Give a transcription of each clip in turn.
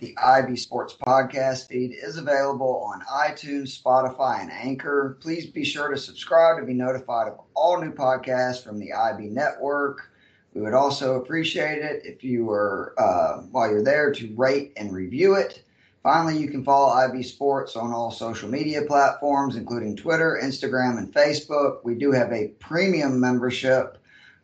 the Ivy Sports podcast feed is available on iTunes, Spotify, and Anchor. Please be sure to subscribe to be notified of all new podcasts from the Ivy Network. We would also appreciate it if you were, uh, while you're there, to rate and review it. Finally, you can follow Ivy Sports on all social media platforms, including Twitter, Instagram, and Facebook. We do have a premium membership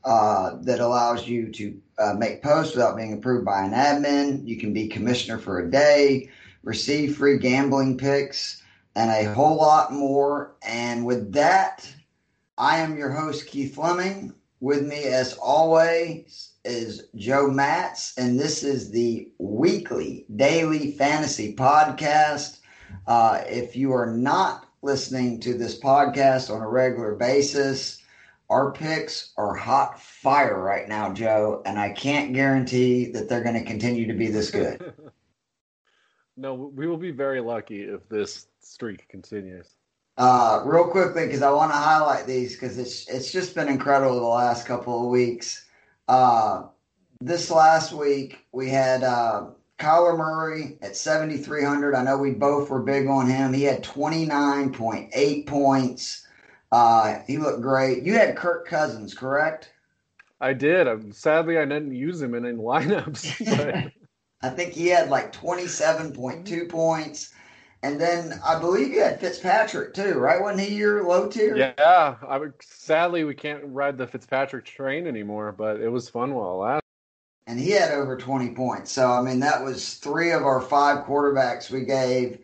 uh, that allows you to uh, make posts without being approved by an admin. You can be commissioner for a day, receive free gambling picks, and a whole lot more. And with that, I am your host, Keith Fleming. With me, as always, is Joe Matz, and this is the weekly daily fantasy podcast. Uh, if you are not listening to this podcast on a regular basis, our picks are hot fire right now, Joe, and I can't guarantee that they're going to continue to be this good. no, we will be very lucky if this streak continues. Uh, real quickly, because I want to highlight these because it's it's just been incredible the last couple of weeks. Uh, this last week we had uh, Kyler Murray at 7,300. I know we both were big on him. He had 29.8 points. Uh, he looked great. You had Kirk Cousins, correct? I did. Um, sadly, I didn't use him in any lineups. I think he had like 27.2 points. And then I believe you had Fitzpatrick too, right? Wasn't he your low tier? Yeah. I would, sadly, we can't ride the Fitzpatrick train anymore, but it was fun while it lasted. And he had over 20 points. So, I mean, that was three of our five quarterbacks we gave.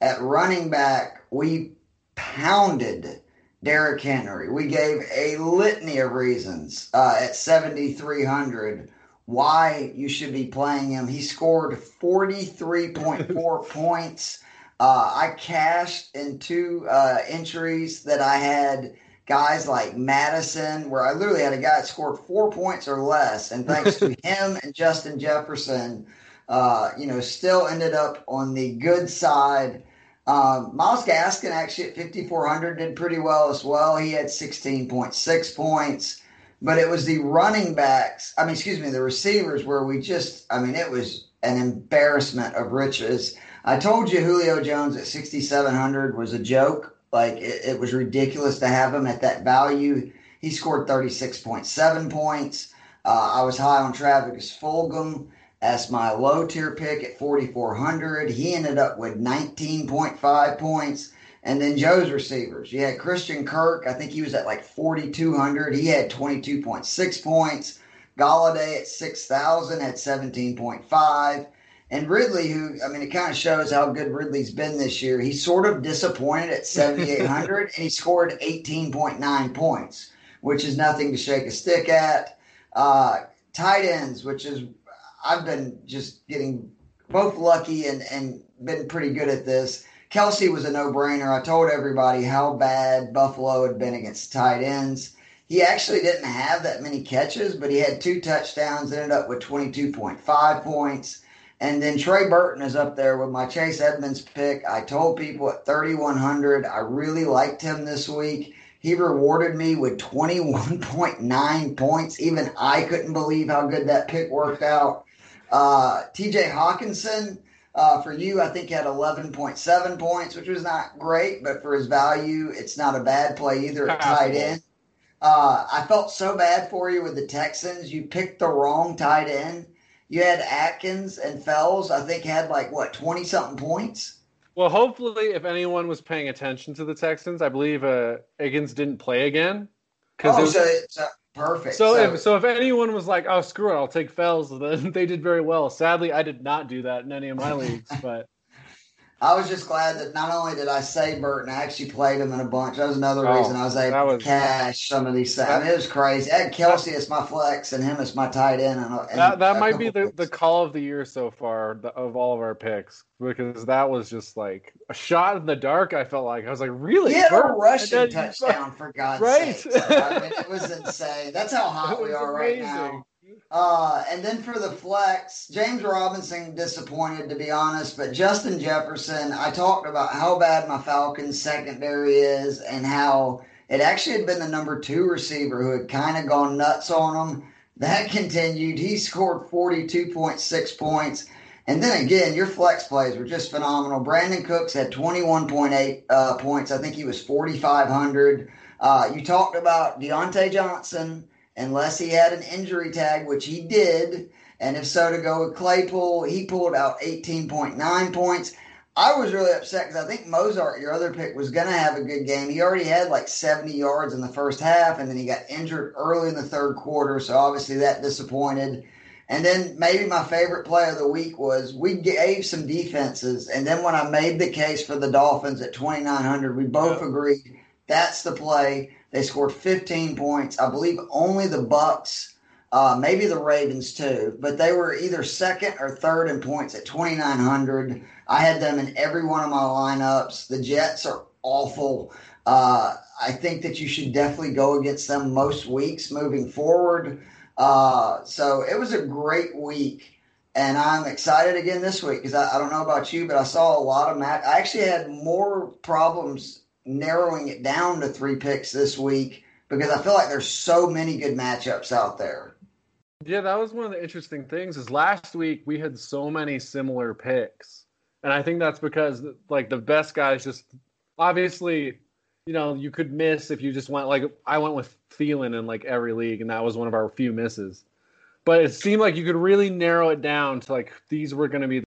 At running back, we pounded Derrick Henry. We gave a litany of reasons uh, at 7,300 why you should be playing him. He scored 43.4 points. Uh, I cashed in two uh, entries that I had guys like Madison, where I literally had a guy that scored four points or less, and thanks to him and Justin Jefferson, uh, you know, still ended up on the good side. Um, Myles Gaskin actually at 5,400 did pretty well as well. He had 16.6 points, but it was the running backs, I mean, excuse me, the receivers where we just, I mean, it was an embarrassment of riches. I told you Julio Jones at 6,700 was a joke. Like it, it, was ridiculous to have him at that value. He scored 36.7 points. Uh, I was high on Travis Fulgham as my low tier pick at 4,400. He ended up with 19.5 points. And then Joe's receivers. You had Christian Kirk. I think he was at like 4,200. He had 22.6 points. Golladay at 6,000 had 17.5. And Ridley, who, I mean, it kind of shows how good Ridley's been this year. He's sort of disappointed at 7,800 and he scored 18.9 points, which is nothing to shake a stick at. Uh, tight ends, which is, I've been just getting both lucky and, and been pretty good at this. Kelce was a no brainer. I told everybody how bad Buffalo had been against tight ends. He actually didn't have that many catches, but he had two touchdowns, ended up with 22.5 points. And then Trey Burton is up there with my Chase Edmonds pick. I told people at 3,100, I really liked him this week. He rewarded me with 21.9 points. Even I couldn't believe how good that pick worked out. Uh, TJ Hockenson, uh, for you, I think had 11.7 points, which was not great, but for his value, it's not a bad play either at tight end. Uh, I felt so bad for you with the Texans. You picked the wrong tight end you had Akins and Fells, I think, had like what twenty something points. Well, hopefully, if anyone was paying attention to the Texans, I believe uh, Higgins didn't play again. Oh, was, so it's uh, perfect. So, so, if so, if anyone was like, "Oh, screw it, I'll take Fells," then they did very well. Sadly, I did not do that in any of my leagues, but I was just glad that not only did I say Burton, I actually played him in a bunch. That was another oh, reason I was able was, to cash some of these. I mean, it was crazy. I had Kelce as my flex and him is my tight end. And, and that that might be the, the call of the year so far of all of our picks because that was just like a shot in the dark. I felt like I was like, really? Burton? a rushing touchdown for God's right? sake. I mean, it was insane. That's how hot we are amazing. right now. Uh, and then for the flex, James Robinson disappointed to be honest, but Justin Jefferson, I talked about how bad my Falcons secondary is and how it actually had been the number two receiver who had kind of gone nuts on him. That continued. He scored 42.6 points. And then again, your flex plays were just phenomenal. Brandin Cooks had 21.8 uh, points. I think he was 4,500. Uh, you talked about Diontae Johnson, unless he had an injury tag, which he did. And if so, to go with Claypool, he pulled out 18.9 points. I was really upset because I think Mozart, your other pick, was going to have a good game. He already had like 70 yards in the first half, and then he got injured early in the third quarter. So obviously that disappointed. And then maybe my favorite play of the week was we gave some defenses, and then when I made the case for the Dolphins at 2,900, we both agreed that's the play. They scored 15 points. I believe only the Bucks uh, maybe the Ravens too, but they were either second or third in points at 2,900. I had them in every one of my lineups. The Jets are awful. Uh, I think that you should definitely go against them most weeks moving forward. Uh, so it was a great week. And I'm excited again this week because I, I, don't know about you, but I saw a lot of match. I actually had more problems narrowing it down to three picks this week because I feel like there's so many good matchups out there. Yeah, that was one of the interesting things. Is last week we had so many similar picks, and I think that's because like the best guys just obviously, you know, you could miss if you just went like I went with Thielen in like every league, and that was one of our few misses. But it seemed like you could really narrow it down to like these were going to be.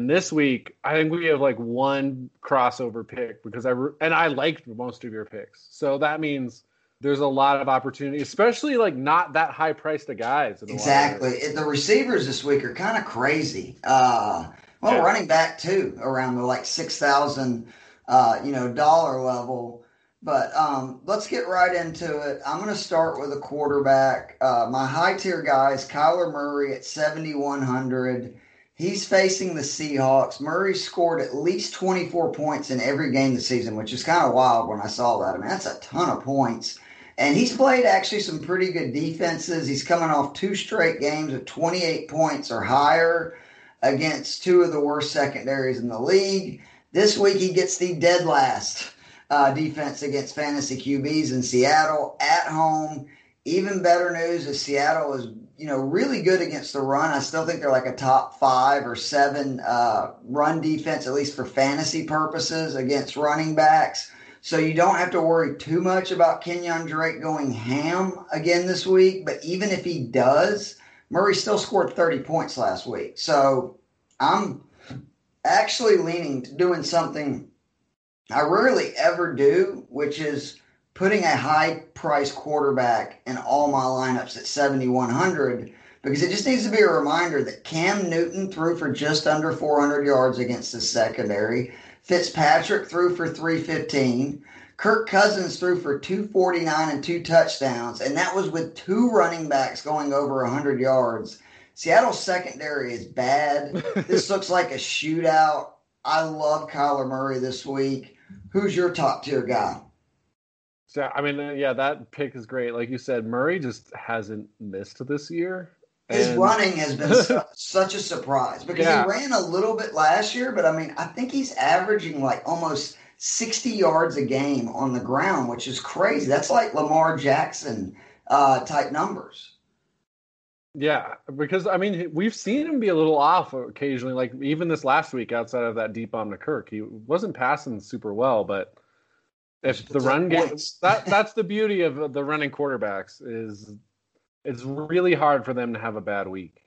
And this week, I think we have like one crossover pick because I re- and I liked most of your picks, so that means there's a lot of opportunity, especially like not that high priced of guys. Exactly. The receivers this week are kind of crazy. Uh, well, yeah. running back too, around the like six thousand, uh, you know, dollar level. But um, let's get right into it. I'm going to start with a quarterback. Uh, my high tier guys, Kyler Murray at 7,100. He's facing the Seahawks. Murray scored at least 24 points in every game this season, which is kind of wild when I saw that. I mean, that's a ton of points. And he's played actually some pretty good defenses. He's coming off two straight games of 28 points or higher against two of the worst secondaries in the league. This week he gets the dead last uh, defense against fantasy QBs in Seattle at home. Even better news is Seattle is you know really good against the run. I still think they're like a top five or seven uh, run defense, at least for fantasy purposes, against running backs. So you don't have to worry too much about Kenyan Drake going ham again this week. But even if he does, Murray still scored 30 points last week. So I'm actually leaning to doing something I rarely ever do, which is putting a high price quarterback in all my lineups at 7,100 because it just needs to be a reminder that Cam Newton threw for just under 400 yards against the secondary. Fitzpatrick threw for 315. Kirk Cousins threw for 249 and two touchdowns, and that was with two running backs going over 100 yards. Seattle's secondary is bad. this looks like a shootout. I love Kyler Murray this week. Who's your top tier guy? So, I mean, uh, yeah, that pick is great. Like you said, Murray just hasn't missed this year. His and... running has been su- such a surprise because yeah. he ran a little bit last year, but I mean, I think he's averaging like almost 60 yards a game on the ground, which is crazy. That's like Lamar Jackson uh, type numbers. Yeah, because I mean, we've seen him be a little off occasionally. Like even this last week, outside of that deep bomb to Kirk, he wasn't passing super well. But if the run game, that that's the beauty of the running quarterbacks is it's really hard for them to have a bad week.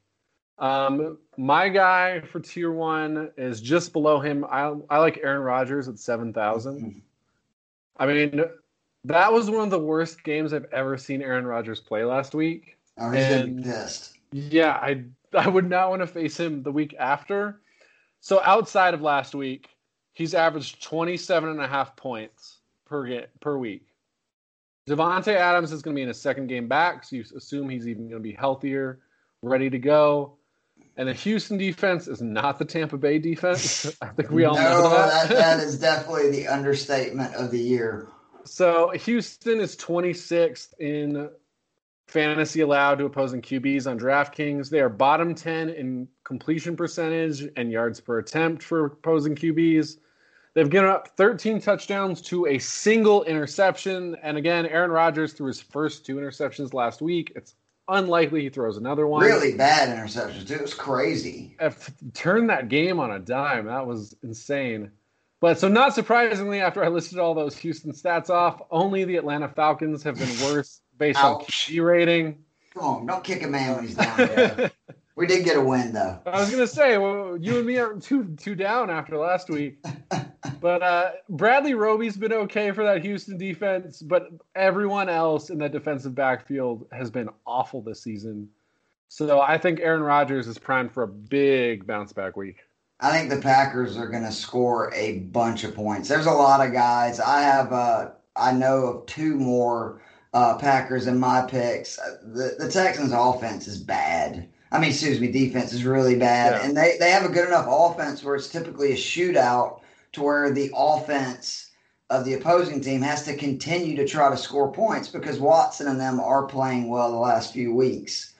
Um, my guy for tier one is just below him. I I like Aaron Rodgers at seven thousand. Mm-hmm. I mean, that was one of the worst games I've ever seen Aaron Rodgers play last week. Oh, he's and, pissed. Yeah, I I would not want to face him the week after. So outside of last week, he's averaged 27 and a half points per per week. Davante Adams is going to be in his second game back, so you assume he's even going to be healthier, ready to go. And the Houston defense is not the Tampa Bay defense. I think we all no, know that. that. that is definitely the understatement of the year. So Houston is 26th in fantasy allowed to opposing QBs on DraftKings. They are bottom 10 in completion percentage and yards per attempt for opposing QBs. They've given up 13 touchdowns to a single interception. And again, Aaron Rodgers threw his first two interceptions last week. It's unlikely he throws another one. Really bad interceptions too. It was crazy. Turned that game on a dime. That was insane. But so not surprisingly, after I listed all those Houston stats off, only the Atlanta Falcons have been worse based on QB rating. Come on, don't kick a man when he's down. we did get a win though. I was gonna say, well, you and me are two two down after last week. but uh, Bradley Roby's been okay for that Houston defense, but everyone else in that defensive backfield has been awful this season. So I think Aaron Rodgers is primed for a big bounce back week. I think the Packers are going to score a bunch of points. There's a lot of guys. I have, uh, I know of two more uh, Packers in my picks. The, the Texans' offense is bad. I mean, excuse me, defense is really bad, yeah. and they they have a good enough offense where it's typically a shootout to where the offense of the opposing team has to continue to try to score points because Watson and them are playing well the last few weeks.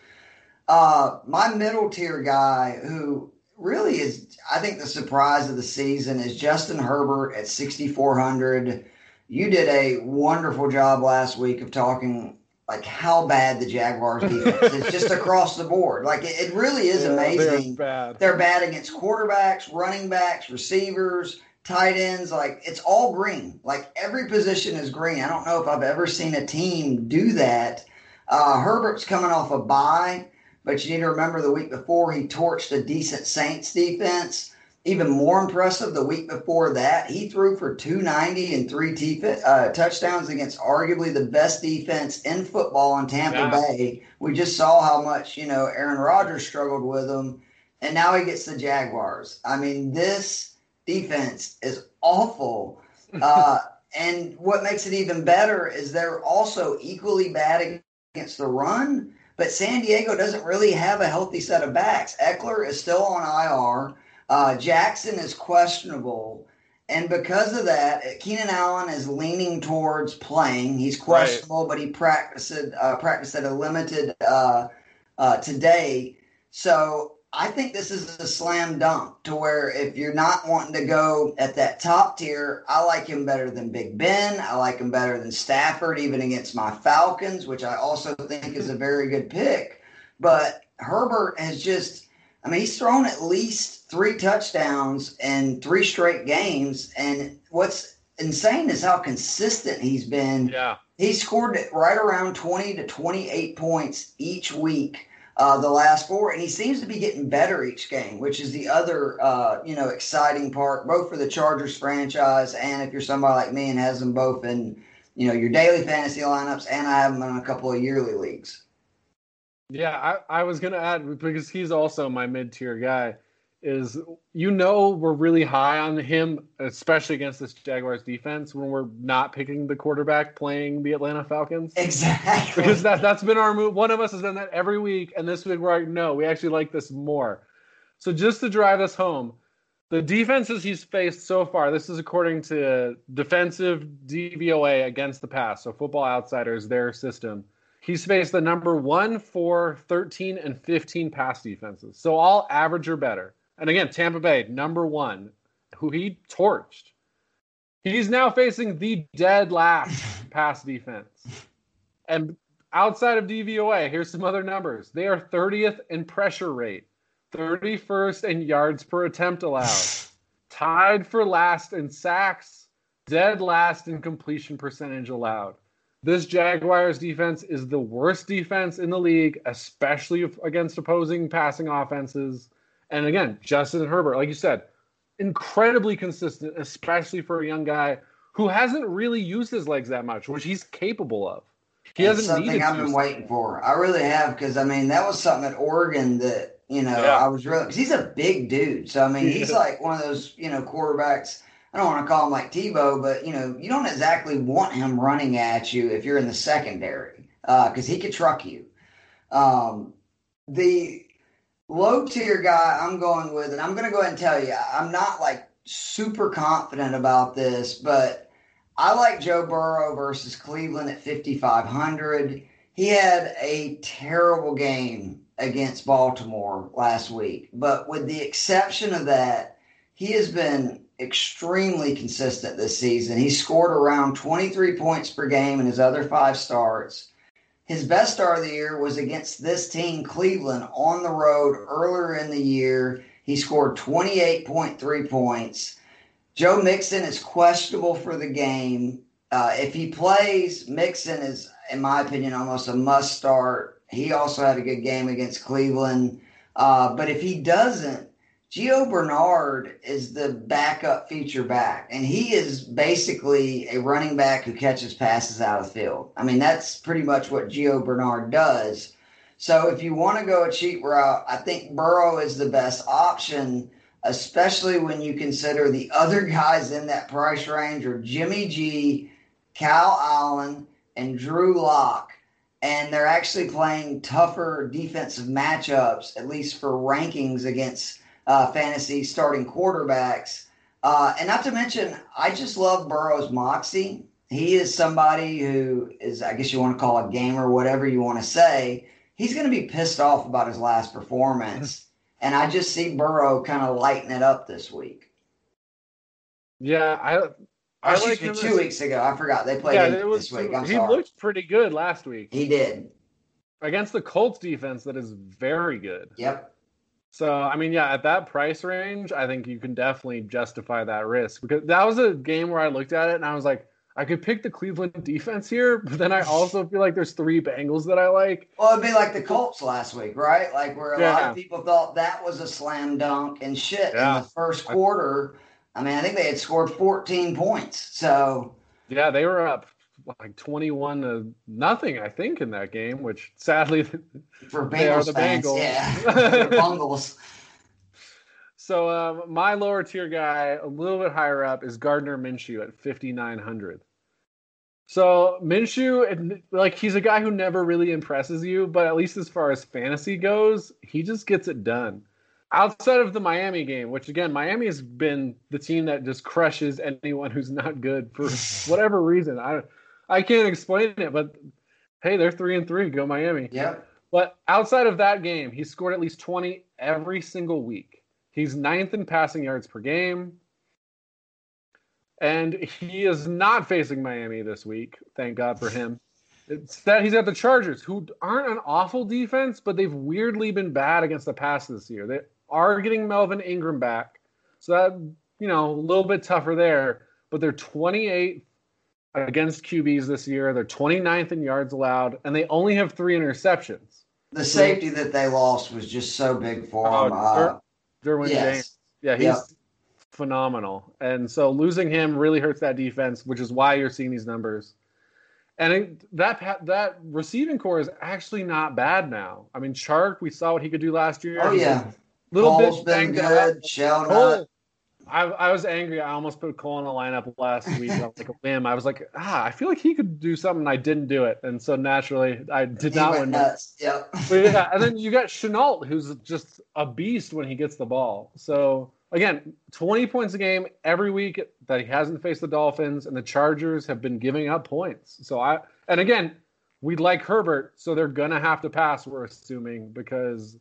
Uh, my middle tier guy who really is, I think, the surprise of the season is Justin Herbert at 6,400. You did a wonderful job last week of talking like how bad the Jaguars defense is just across the board. Like it, it really is yeah, amazing. They're bad. they're bad against quarterbacks, running backs, receivers, tight ends. Like it's all green. Like every position is green. I don't know if I've ever seen a team do that. Uh, Herbert's coming off a bye. But you need to remember the week before he torched a decent Saints defense. Even more impressive, the week before that, he threw for 290 and three t- uh, touchdowns against arguably the best defense in football in Tampa yeah. Bay. We just saw how much, you know, Aaron Rodgers struggled with them. And now he gets the Jaguars. I mean, this defense is awful. Uh, and what makes it even better is they're also equally bad against the run but San Diego doesn't really have a healthy set of backs. Ekeler is still on IR. Uh, Jackson is questionable. And because of that, Keenan Allen is leaning towards playing. He's questionable, right. but he practiced uh, practiced at a limited uh, uh, today. So I think this is a slam dunk to where if you're not wanting to go at that top tier, I like him better than Big Ben. I like him better than Stafford, even against my Falcons, which I also think is a very good pick. But Herbert has just, I mean, he's thrown at least three touchdowns in three straight games. And what's insane is how consistent he's been. Yeah. He scored right around 20 to 28 points each week uh, the last four, and he seems to be getting better each game, which is the other uh, you know exciting part, both for the Chargers franchise and if you're somebody like me and has them both in you know your daily fantasy lineups, and I have them in a couple of yearly leagues. Yeah, I, I was gonna add because he's also my mid tier guy is you know we're really high on him, especially against this Jaguars defense when we're not picking the quarterback playing the Atlanta Falcons. Exactly. Because that that's been our move. One of us has done that every week, and this week we're like, no, we actually like this more. So just to drive us home, the defenses he's faced so far, this is according to defensive DVOA against the pass, so Football Outsiders, their system. He's faced the number one, four, 13, and 15 pass defenses. So all average or better. And again, Tampa Bay, number one, who he torched. He's now facing the dead last pass defense. And outside of DVOA, here's some other numbers. They are 30th in pressure rate, 31st in yards per attempt allowed, tied for last in sacks, dead last in completion percentage allowed. This Jaguars defense is the worst defense in the league, especially against opposing passing offenses. And again, Justin Herbert, like you said, incredibly consistent, especially for a young guy who hasn't really used his legs that much, which he's capable of. He hasn't something I've been waiting for. I really have because I mean that was something at Oregon that you know yeah. I was really because he's a big dude. So I mean he's like one of those you know quarterbacks. I don't want to call him like Tebow, but you know you don't exactly want him running at you if you're in the secondary because uh, he could truck you. Um, the low tier guy I'm going with, and I'm going to go ahead and tell you, I'm not like super confident about this, but I like Joe Burrow versus Cleveland at 5,500. He had a terrible game against Baltimore last week, but with the exception of that, he has been extremely consistent this season. He scored around 23 points per game in his other five starts. His best start of the year was against this team, Cleveland, on the road earlier in the year. He scored 28.3 points. Joe Mixon is questionable for the game. Uh, if he plays, Mixon is, in my opinion, almost a must start. He also had a good game against Cleveland. Uh, but if he doesn't, Gio Bernard is the backup feature back, and he is basically a running back who catches passes out of field. I mean, that's pretty much what Gio Bernard does. So if you want to go a cheap route, I think Burrow is the best option, especially when you consider the other guys in that price range are Jimmy G, Kyle Allen, and Drew Lock. And they're actually playing tougher defensive matchups, at least for rankings against uh, fantasy starting quarterbacks. Uh, and not to mention, I just love Burrow's moxie. He is somebody who is, I guess you want to call a gamer, whatever you want to say. He's going to be pissed off about his last performance. and I just see Burrow kind of lighten it up this week. Yeah, I. I oh, like two this... weeks ago. I forgot they played yeah, this week. I'm he sorry. looked pretty good last week. He did against the Colts defense that is very good. Yep. So I mean, yeah, at that price range, I think you can definitely justify that risk because that was a game where I looked at it and I was like, I could pick the Cleveland defense here, but then I also feel like there's three Bengals that I like. Well, it'd be like the Colts last week, right? Like where a yeah. lot of people thought that was a slam dunk and shit yeah. in the first quarter. I mean, I think they had scored 14 points. So yeah, they were up like 21 to nothing, I think, in that game, which sadly for Bengals the fans, Bengals. yeah, Bengals. So um, my lower tier guy, a little bit higher up, is Gardner Minshew at 5,900. So Minshew, like he's a guy who never really impresses you, but at least as far as fantasy goes, he just gets it done. Outside of the Miami game, which again, Miami has been the team that just crushes anyone who's not good for whatever reason. I I can't explain it, but hey, they're three and three. Go Miami. Yeah. But outside of that game, he scored at least 20 every single week. He's ninth in passing yards per game. And he is not facing Miami this week. Thank God for him. It's that he's at the Chargers, who aren't an awful defense, but they've weirdly been bad against the pass this year. They are getting Melvin Ingram back. So that, you know, a little bit tougher there. But they're 28 against QBs this year. They're 29th in yards allowed, and they only have three interceptions. The safety that they lost was just so big for oh, them. Uh, Derwin yes. James. Yeah, he's yep. phenomenal. And so losing him really hurts that defense, which is why you're seeing these numbers. And it, that that receiving core is actually not bad now. I mean, Chark, we saw what he could do last year. Oh yeah, little Paul's bit been good. Shell I, I was angry. I almost put Cole in a lineup last week. I was like a whim. I was like, ah, I feel like he could do something. I didn't do it, and so naturally, I did he not win. Nuts. Yep. But yeah, and then you got Shenault, who's just a beast when he gets the ball. So again, 20 points a game every week that he hasn't faced the Dolphins, and the Chargers have been giving up points. So I, and again, we like Herbert, so they're gonna have to pass. We're assuming because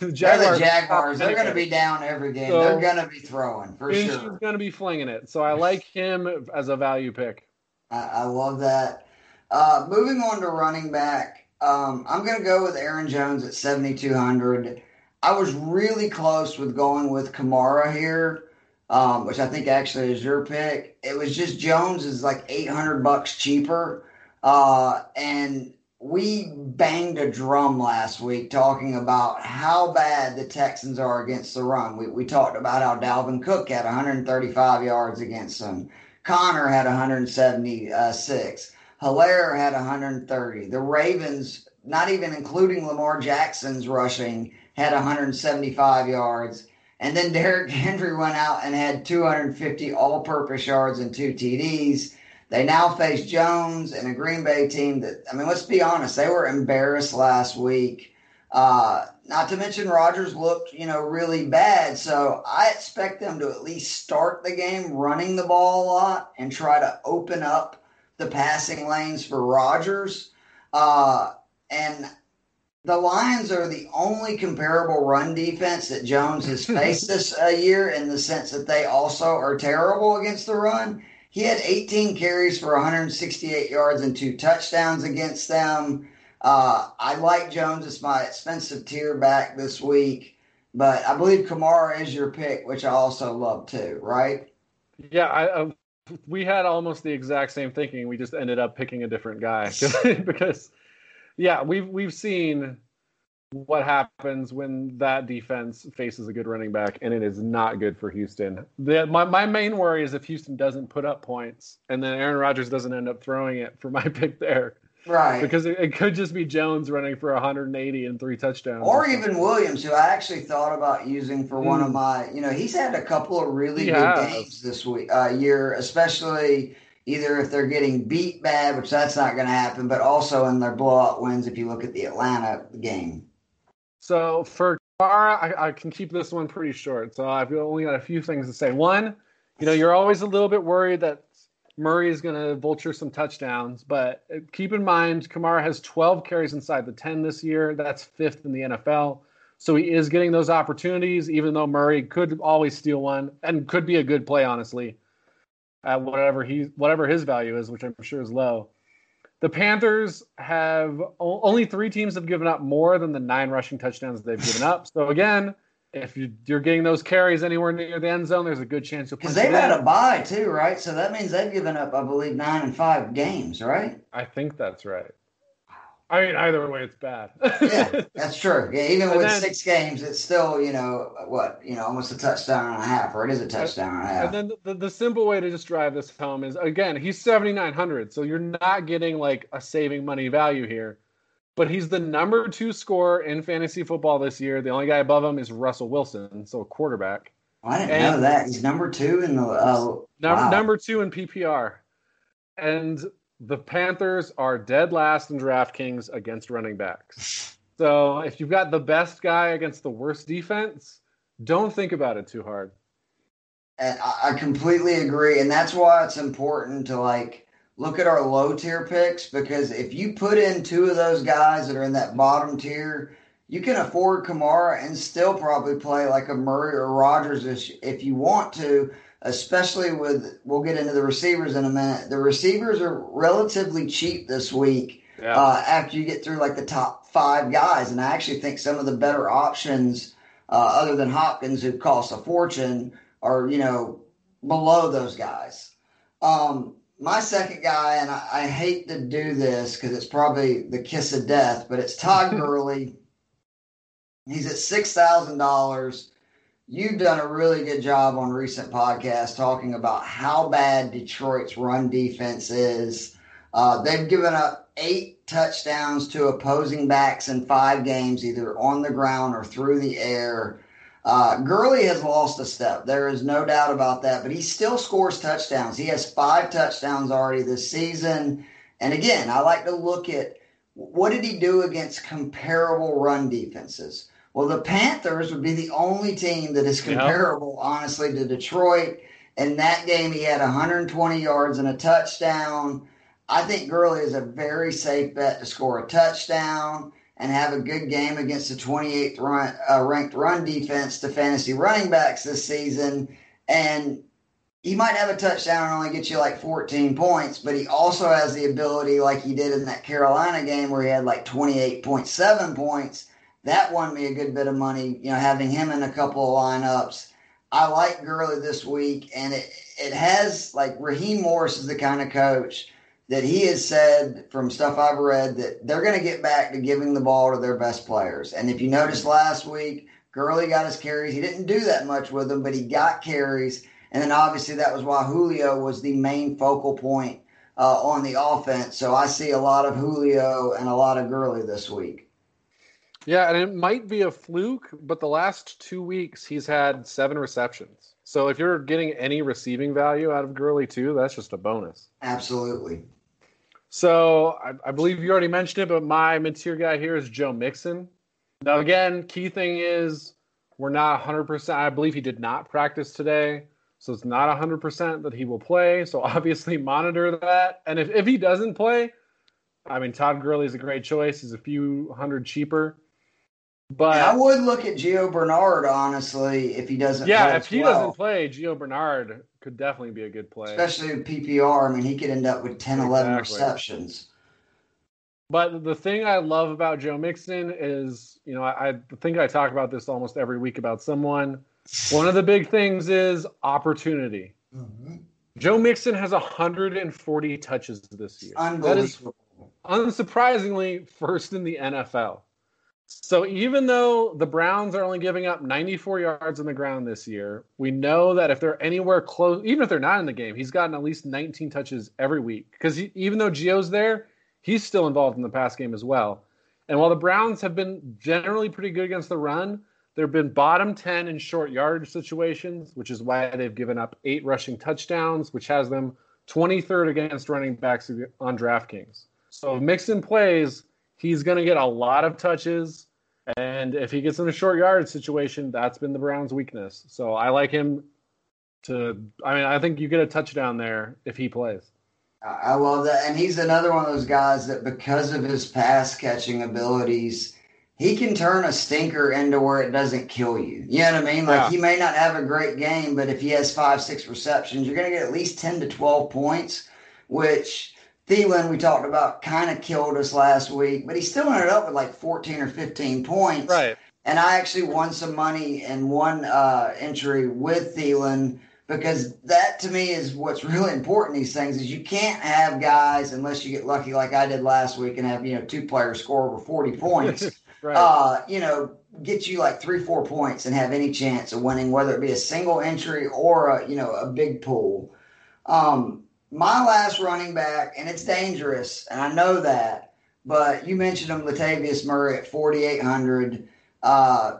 the Jaguars, they're the Jaguars. They're going to be down every game. So, they're going to be throwing for sure. He's going to be flinging it. So I like him as a value pick. I, I love that. Uh, moving on to running back, um, I'm going to go with Aaron Jones at 7,200. I was really close with going with Kamara here, um, which I think actually is your pick. It was just Jones is like 800 bucks cheaper. Uh, and we banged a drum last week talking about how bad the Texans are against the run. We, we talked about how Dalvin Cook had 135 yards against them. Conner had 176. Helaire had 130. The Ravens, not even including Lamar Jackson's rushing, had 175 yards. And then Derrick Henry went out and had 250 all purpose yards and two TDs. They now face Jones and a Green Bay team that, I mean, let's be honest, they were embarrassed last week. Uh, not to mention Rodgers looked, you know, really bad. So I expect them to at least start the game running the ball a lot and try to open up the passing lanes for Rodgers. Uh, and the Lions are the only comparable run defense that Jones has faced this uh, year in the sense that they also are terrible against the run. He had 18 carries for 168 yards and two touchdowns against them. Uh, I like Jones as my expensive tier back this week, but I believe Kamara is your pick, which I also love too, right? Yeah, I, uh, we had almost the exact same thinking. We just ended up picking a different guy because, yeah, we've we've seen what happens when that defense faces a good running back, and it is not good for Houston. The, my, my main worry is if Houston doesn't put up points, and then Aaron Rodgers doesn't end up throwing it for my pick there. Right. Because it, it could just be Jones running for 180 and three touchdowns. Or even Williams, who I actually thought about using for mm. one of hmm. my, you know, he's had a couple of really he good games this week, uh, year, especially either if they're getting beat bad, which that's not going to happen, but also in their blowout wins if you look at the Atlanta game. So for Kamara, I, I, can keep this one pretty short. So I've only got a few things to say. One, you know, you're always a little bit worried that Murray is going to vulture some touchdowns, but uh, keep in mind Kamara has 12 carries inside the 10 this year. That's fifth in the NFL. So he is getting those opportunities, even though Murray could always steal one and could be a good play, honestly, at whatever he whatever his value is, which I'm sure is low. The Panthers have only three teams have given up more than the nine rushing touchdowns they've given up. So again, if you're getting those carries anywhere near the end zone, there's a good chance you'll. Because they've had a bye too, right? So that means they've given up, I believe, nine and five games, right? I think that's right. I mean, either way, it's bad. yeah, that's true. Yeah, even and with then, six games, it's still, you know, what, you know, almost a touchdown and a half, or it is a touchdown and a half. And then the, the simple way to just drive this home is again, he's 7,900. So you're not getting like a saving money value here but he's the number two scorer in fantasy football this year. The only guy above him is Russell Wilson, so a quarterback. I didn't and know that. He's number two in the uh, number, wow. number two in PPR. And the Panthers are dead last in DraftKings against running backs. So if you've got the best guy against the worst defense, don't think about it too hard. I completely agree, and that's why it's important to like look at our low tier picks because if you put in two of those guys that are in that bottom tier, you can afford Kamara and still probably play like a Murray or Rodgers if you want to, especially with, we'll get into the receivers in a minute. The receivers are relatively cheap this week yeah. uh, after you get through like the top five guys. And I actually think some of the better options, uh, other than Hopkins, who costs a fortune, are, you know, below those guys. Um, my second guy, and I, I hate to do this because it's probably the kiss of death, but it's Todd Gurley. He's at six thousand dollars. You've done a really good job on recent podcasts talking about how bad Detroit's run defense is. Uh, they've given up eight touchdowns to opposing backs in five games, either on the ground or through the air. Uh, Gurley has lost a step. There is no doubt about that, but he still scores touchdowns. He has five touchdowns already this season. And again, I like to look at what did he do against comparable run defenses? Well, the Panthers would be the only team that is comparable, yep. honestly, to Detroit. In that game, he had 120 yards and a touchdown. I think Gurley is a very safe bet to score a touchdown and have a good game against the 28th run, uh, ranked run defense to fantasy running backs this season. And he might have a touchdown and only get you like 14 points, but he also has the ability, like he did in that Carolina game where he had like 28.7 points. That won me a good bit of money, you know, having him in a couple of lineups. I like Gurley this week, and it, it has like Raheem Morris is the kind of coach that he has said from stuff I've read that they're going to get back to giving the ball to their best players. And if you noticed last week, Gurley got his carries. He didn't do that much with them, but he got carries. And then obviously that was why Julio was the main focal point uh, on the offense. So I see a lot of Julio and a lot of Gurley this week. Yeah, and it might be a fluke, but the last two weeks he's had seven receptions. So if you're getting any receiving value out of Gurley too, that's just a bonus. Absolutely. So I, I, believe you already mentioned it, but my mid-tier guy here is Joe Mixon. Now, again, key thing is we're not 100%. I believe he did not practice today, so it's not 100% that he will play. So obviously monitor that. And if, if he doesn't play, I mean, Todd Gurley is a great choice. He's a few hundred cheaper. But I would look at Gio Bernard honestly if he doesn't. Yeah, if he well. doesn't play, Gio Bernard could definitely be a good play, especially in PPR. I mean, he could end up with 10, exactly. 11 receptions. But the thing I love about Joe Mixon is, you know, I, I think I talk about this almost every week about someone. One of the big things is opportunity. Mm-hmm. Joe Mixon has 140 touches this year. That is unsurprisingly first in the NFL. So even though the Browns are only giving up 94 yards on the ground this year, we know that if they're anywhere close, even if they're not in the game, he's gotten at least 19 touches every week. Because even though Gio's there, he's still involved in the pass game as well. And while the Browns have been generally pretty good against the run, they've been bottom 10 in short yardage situations, which is why they've given up eight rushing touchdowns, which has them 23rd against running backs on DraftKings. So if Mixon plays, he's going to get a lot of touches. And if he gets in a short yard situation, that's been the Browns' weakness. So I like him to. I mean, I think you get a touchdown there if he plays. I love that. And he's another one of those guys that, because of his pass catching abilities, he can turn a stinker into where it doesn't kill you. You know what I mean? Like yeah. he may not have a great game, but if he has five, six receptions, you're going to get at least 10 to 12 points, which Thielen, we talked about, kind of killed us last week, but he still ended up with like 14 or 15 points. Right. And I actually won some money in one uh, entry with Thielen because that to me is what's really important these things is you can't have guys unless you get lucky like I did last week and have you know two players score over 40 points right. uh you know get you like 3 4 points and have any chance of winning whether it be a single entry or a you know a big pool um my last running back and it's dangerous and I know that but you mentioned him Latavius Murray at 4800 uh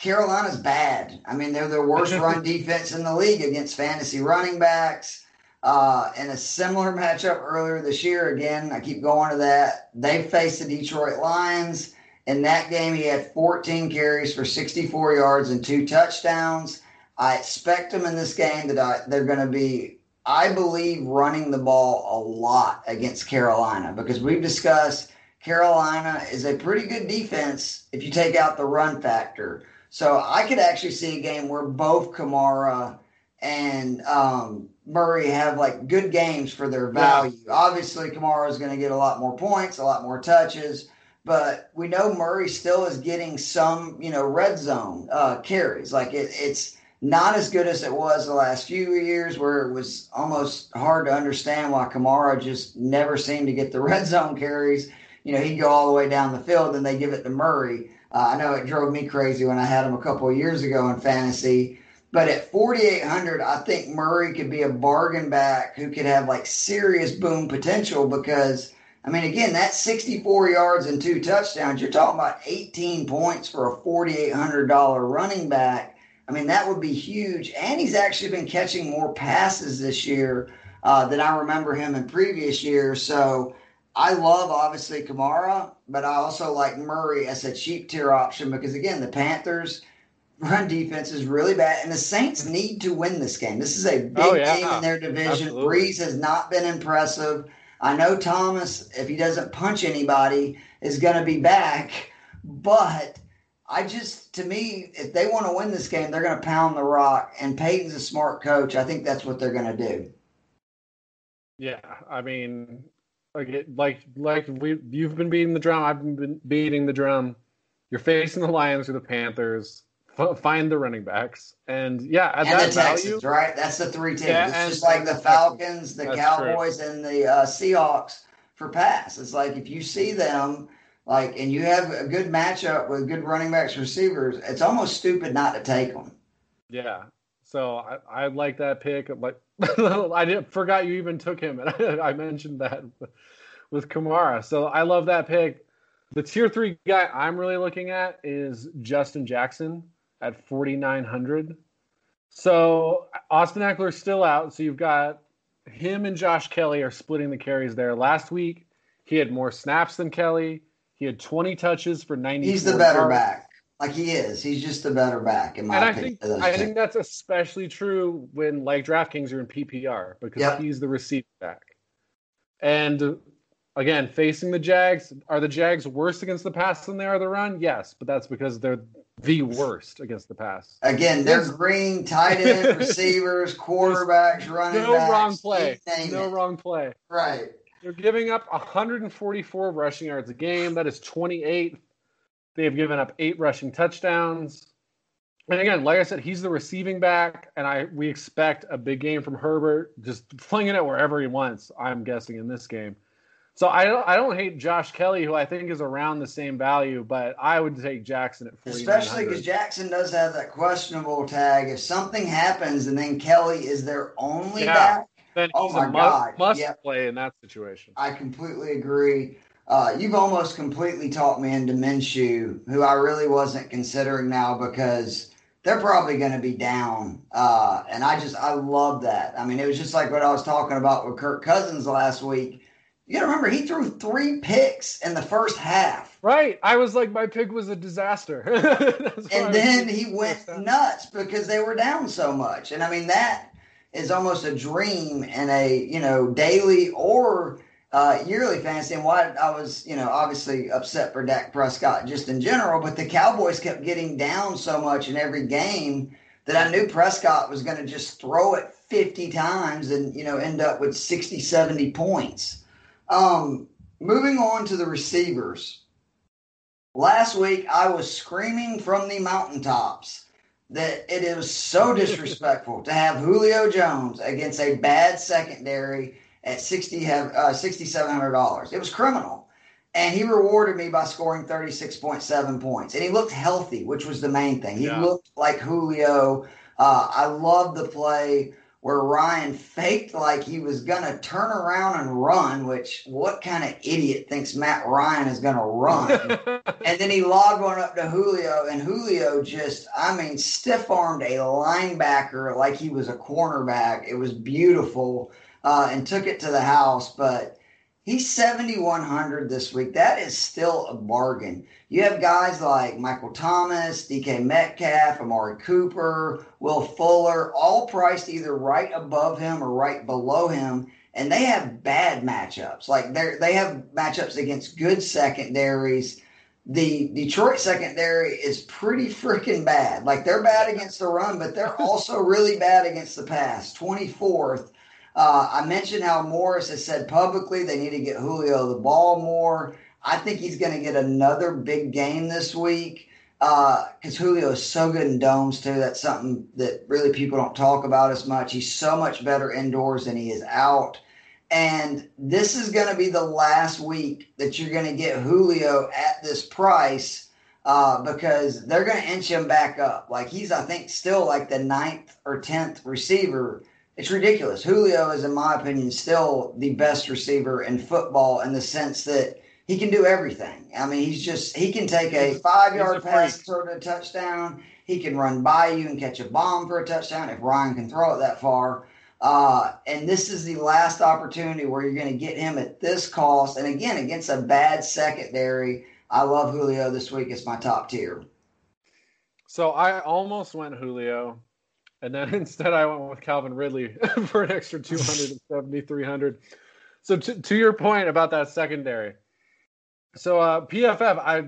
Carolina's bad. I mean, they're the worst run defense in the league against fantasy running backs. Uh, in a similar matchup earlier this year, again, I keep going to that. They faced the Detroit Lions. In that game, he had 14 carries for 64 yards and two touchdowns. I expect them in this game that I, they're going to be, I believe, running the ball a lot against Carolina because we've discussed Carolina is a pretty good defense if you take out the run factor. So I could actually see a game where both Kamara and um, Murray have like good games for their value. Yeah. Obviously, Kamara is going to get a lot more points, a lot more touches, but we know Murray still is getting some, you know, red zone uh, carries. Like it, it's not as good as it was the last few years, where it was almost hard to understand why Kamara just never seemed to get the red zone carries. You know, he'd go all the way down the field, and they give it to Murray. Uh, I know it drove me crazy when I had him a couple of years ago in fantasy. But at 4,800, I think Murray could be a bargain back who could have like serious boom potential because, I mean, again, that's 64 yards and two touchdowns. You're talking about 18 points for a $4,800 running back. I mean, that would be huge. And he's actually been catching more passes this year uh, than I remember him in previous years. So I love obviously Kamara, but I also like Murray as a cheap tier option because again, the Panthers run defense is really bad, and the Saints need to win this game. This is a big oh, yeah. game in their division. Absolutely. Brees has not been impressive. I know Thomas, if he doesn't punch anybody, is going to be back, but I just, to me, if they want to win this game, they're going to pound the rock. And Payton's a smart coach. I think that's what they're going to do. Yeah, I mean, like like like we you've been beating the drum. I've been beating the drum. You're facing the Lions or the Panthers. F- find the running backs, and yeah, at and that the Texans, value, right? That's the three teams. Yeah, it's just like the Falcons, the Cowboys, true. and the uh, Seahawks for pass. It's like if you see them, like, and you have a good matchup with good running backs, receivers, it's almost stupid not to take them. Yeah. So I, I like that pick. Like I did, forgot you even took him, and I, I mentioned that with Kamara. So I love that pick. The tier three guy I'm really looking at is Justin Jackson at 4,900. So Austin Ekeler's still out. So you've got him and Josh Kelley are splitting the carries there. Last week, he had more snaps than Kelley. He had 20 touches for 90. He's the better yards. back. Like he is. He's just the better back in my and opinion. I think I think that's especially true when like DraftKings are in PPR because yep. he's the receiver back. And again, facing the Jags, are the Jags worse against the pass than they are the run? Yes, but that's because they're the worst against the pass. Again, they're green tight end receivers, quarterbacks, running no backs. wrong play. No it. wrong play. Right. They're giving up 144 rushing yards a game. That is 28. They have given up eight rushing touchdowns. And again, like I said, he's the receiving back, and I we expect a big game from Herbert, just flinging it wherever he wants. I'm guessing in this game. So I don't I don't hate Josh Kelley, who I think is around the same value, but I would take Jackson at 40. Especially because Jackson does have that questionable tag. If something happens and then Kelley is their only yeah, back, then oh my god, must yep. play in that situation. I completely agree. Uh, you've almost completely talked me into Minshew, who I really wasn't considering now because they're probably going to be down. Uh, and I just, I love that. I mean, it was just like what I was talking about with Kirk Cousins last week. You got to remember, he threw three picks in the first half. Right. I was like, my pick was a disaster. and then he went nuts because they were down so much. And I mean, that is almost a dream in a, you know, daily or uh, yearly fantasy. And why I was, you know, obviously upset for Dak Prescott just in general, but the Cowboys kept getting down so much in every game that I knew Prescott was going to just throw it 50 times and, you know, end up with 60, 70 points. Um, moving on to the receivers. Last week, I was screaming from the mountaintops that it is so disrespectful to have Julio Jones against a bad secondary at 60 have uh, $6700 it was criminal. And he rewarded me by scoring 36.7 points. And he looked healthy which was the main thing. He yeah. looked like julio. Uh, i love the play where ryan faked like he was going to turn around and run which what kind of idiot thinks matt ryan is going to run and then he logged one up to julio and julio just i mean stiff armed a linebacker like he was a cornerback it was beautiful uh, and took it to the house. But he's 7,100 this week. That is still a bargain. You have guys like Michael Thomas, DK Metcalf, Amari Cooper, Will Fuller, all priced either right above him or right below him. And they have bad matchups. Like they they have matchups against good secondaries. The Detroit secondary is pretty freaking bad. Like they're bad against the run, but they're also really bad against the pass. 24th. Uh, I mentioned how Morris has said publicly they need to get Julio the ball more. I think he's going to get another big game this week because uh, Julio is so good in domes too. That's something that really people don't talk about as much. He's so much better indoors than he is out. And this is going to be the last week that you're going to get Julio at this price uh, because they're going to inch him back up. Like he's, I think, still like the ninth or tenth receiver it's ridiculous. Julio is, in my opinion, still the best receiver in football in the sense that he can do everything. I mean, he's just he can take a five yard pass and throw to a touchdown. He can run by you and catch a bomb for a touchdown if Ryan can throw it that far. Uh, and this is the last opportunity where you're going to get him at this cost. And again, against a bad secondary, I love Julio this week. It's my top tier. So I almost went Julio and then instead I went with Calvin Ridley for an extra 270, 300. So to, to your point about that secondary, so uh, PFF, I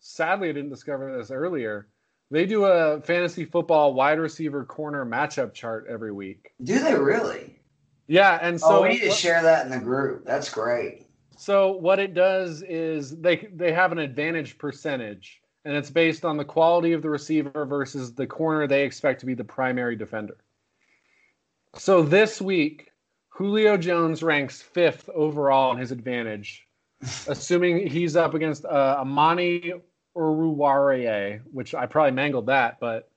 sadly I didn't discover this earlier. They do a fantasy football wide receiver corner matchup chart every week. Do they really? Yeah, and so oh, we need to share that in the group. That's great. So what it does is they they have an advantage percentage and it's based on the quality of the receiver versus the corner they expect to be the primary defender. So this week, Julio Jones ranks fifth overall in his advantage, assuming he's up against uh, Amani Oruwariye, which I probably mangled that, but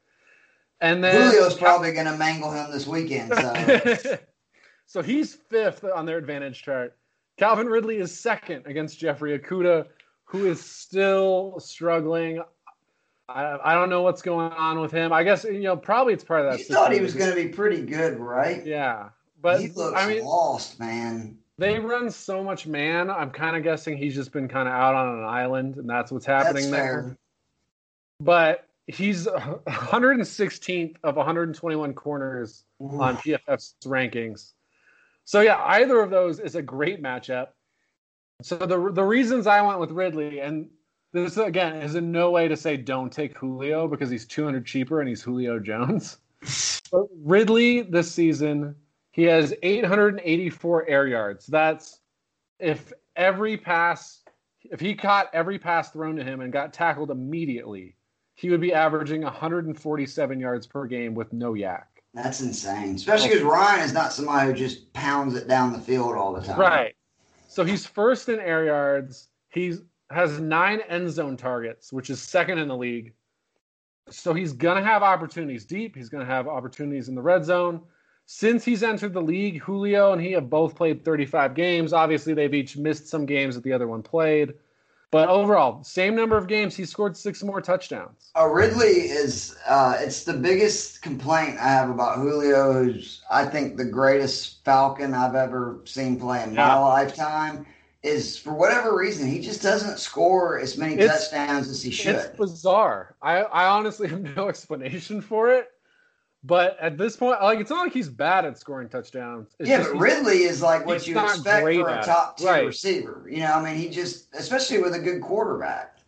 and then Julio's probably going to mangle him this weekend. So. so he's fifth on their advantage chart. Calvin Ridley is second against Jeffrey Okudah who is still struggling. I, I don't know what's going on with him. I guess you know probably it's part of that. You thought he was going to be pretty good, right? Yeah, but he looks I mean, lost, man. They run so much man. I'm kind of guessing he's just been kind of out on an island, and that's what's happening that's there. But he's 116th of 121 corners Ooh. on PFF's rankings. So yeah, either of those is a great matchup. So the the reasons I went with Ridley, and this again is in no way to say don't take Julio because he's 200 cheaper and he's Julio Jones. but Ridley this season, he has 884 air yards. That's if every pass, if he caught every pass thrown to him and got tackled immediately, he would be averaging 147 yards per game with no YAC. That's insane, especially because Ryan is not somebody who just pounds it down the field all the time. Right. So he's first in air yards. He's has nine end zone targets, which is second in the league. So he's gonna have opportunities deep. He's gonna have opportunities in the red zone. Since he's entered the league, Julio and he have both played 35 games. Obviously, they've each missed some games that the other one played. But overall, same number of games, he scored six more touchdowns. Uh, Ridley is, uh, it's the biggest complaint I have about Julio, who's, I think, the greatest Falcon I've ever seen play in my lifetime, is for whatever reason, he just doesn't score as many it's, touchdowns as he should. It's bizarre. I, I honestly have no explanation for it. But at this point, like it's not like he's bad at scoring touchdowns. It's yeah, but Ridley is like what you expect for a top tier right. receiver. You know, I mean, he just, especially with a good quarterback.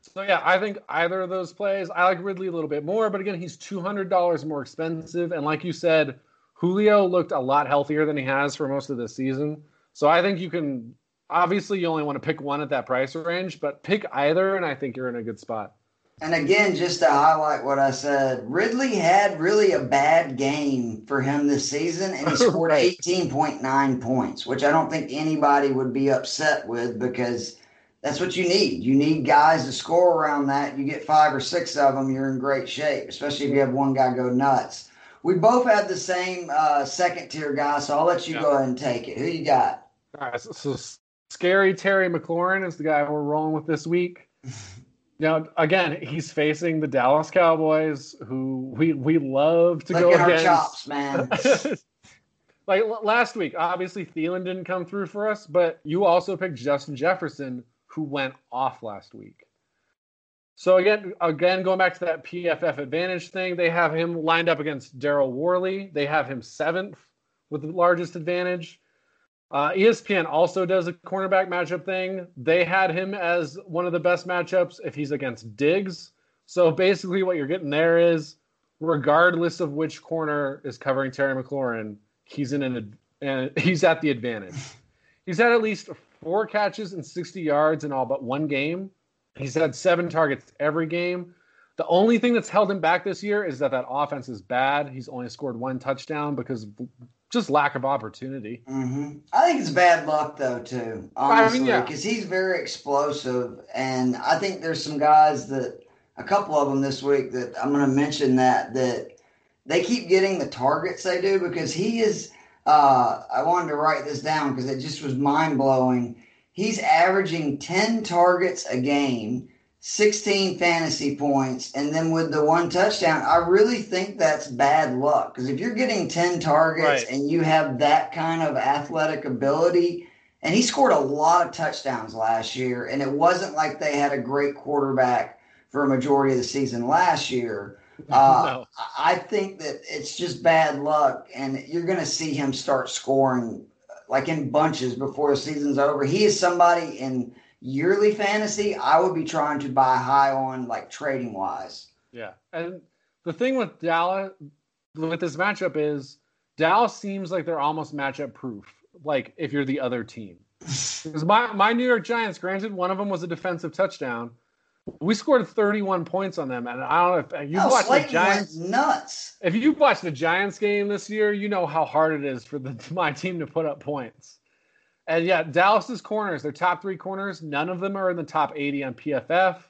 So yeah, I think either of those plays. I like Ridley a little bit more, but again, he's two hundred dollars more expensive, and like you said, Julio looked a lot healthier than he has for most of the season. So I think you can. Obviously, you only want to pick one at that price range, but pick either, and I think you're in a good spot. And again, just to highlight what I said, Ridley had really a bad game for him this season, and he scored right. 18.9 points, which I don't think anybody would be upset with because that's what you need. You need guys to score around that. You get five or six of them, you're in great shape, especially if you have one guy go nuts. We both had the same uh, second tier guy, so I'll let you yeah. go ahead and take it. Who you got? All right, so, so scary Terry McLaurin is the guy we're rolling with this week. Now, again, he's facing the Dallas Cowboys, who we we love to Look go against. chops, man. like last week, obviously Thielen didn't come through for us, but you also picked Justin Jefferson, who went off last week. So again, again, going back to that PFF advantage thing, they have him lined up against Daryl Worley. They have him seventh with the largest advantage. Uh, ESPN also does a cornerback matchup thing. They had him as one of the best matchups if he's against Diggs. So basically, what you're getting there is, regardless of which corner is covering Terry McLaurin, he's in an and he's at the advantage. He's had at least four catches and 60 yards in all but one game. He's had seven targets every game. The only thing that's held him back this year is that that offense is bad. He's only scored one touchdown because just lack of opportunity. Mm-hmm. I think it's bad luck though too, honestly, because I mean, yeah. he's very explosive, and I think there's some guys that a couple of them this week that I'm going to mention that that they keep getting the targets they do because he is. Uh, I wanted to write this down because it just was mind blowing. He's averaging 10 targets a game 16 fantasy points, and then with the one touchdown, I really think that's bad luck. Because if you're getting 10 targets right. and you have that kind of athletic ability, and he scored a lot of touchdowns last year, and it wasn't like they had a great quarterback for a majority of the season last year. Uh, no. I think that it's just bad luck, and you're going to see him start scoring like in bunches before the season's over. He is somebody in yearly fantasy, I would be trying to buy high on like trading wise. Yeah. And the thing with Dallas with this matchup is Dallas seems like they're almost matchup proof. Like if you're the other team. Because my, my New York Giants, granted, one of them was a defensive touchdown. We scored 31 points on them, and I don't know if you oh, watched the Giants. nuts. If you've watched the Giants game this year, you know how hard it is for the, my team to put up points. And yeah, Dallas's corners, their top three corners, none of them are in the top 80 on PFF.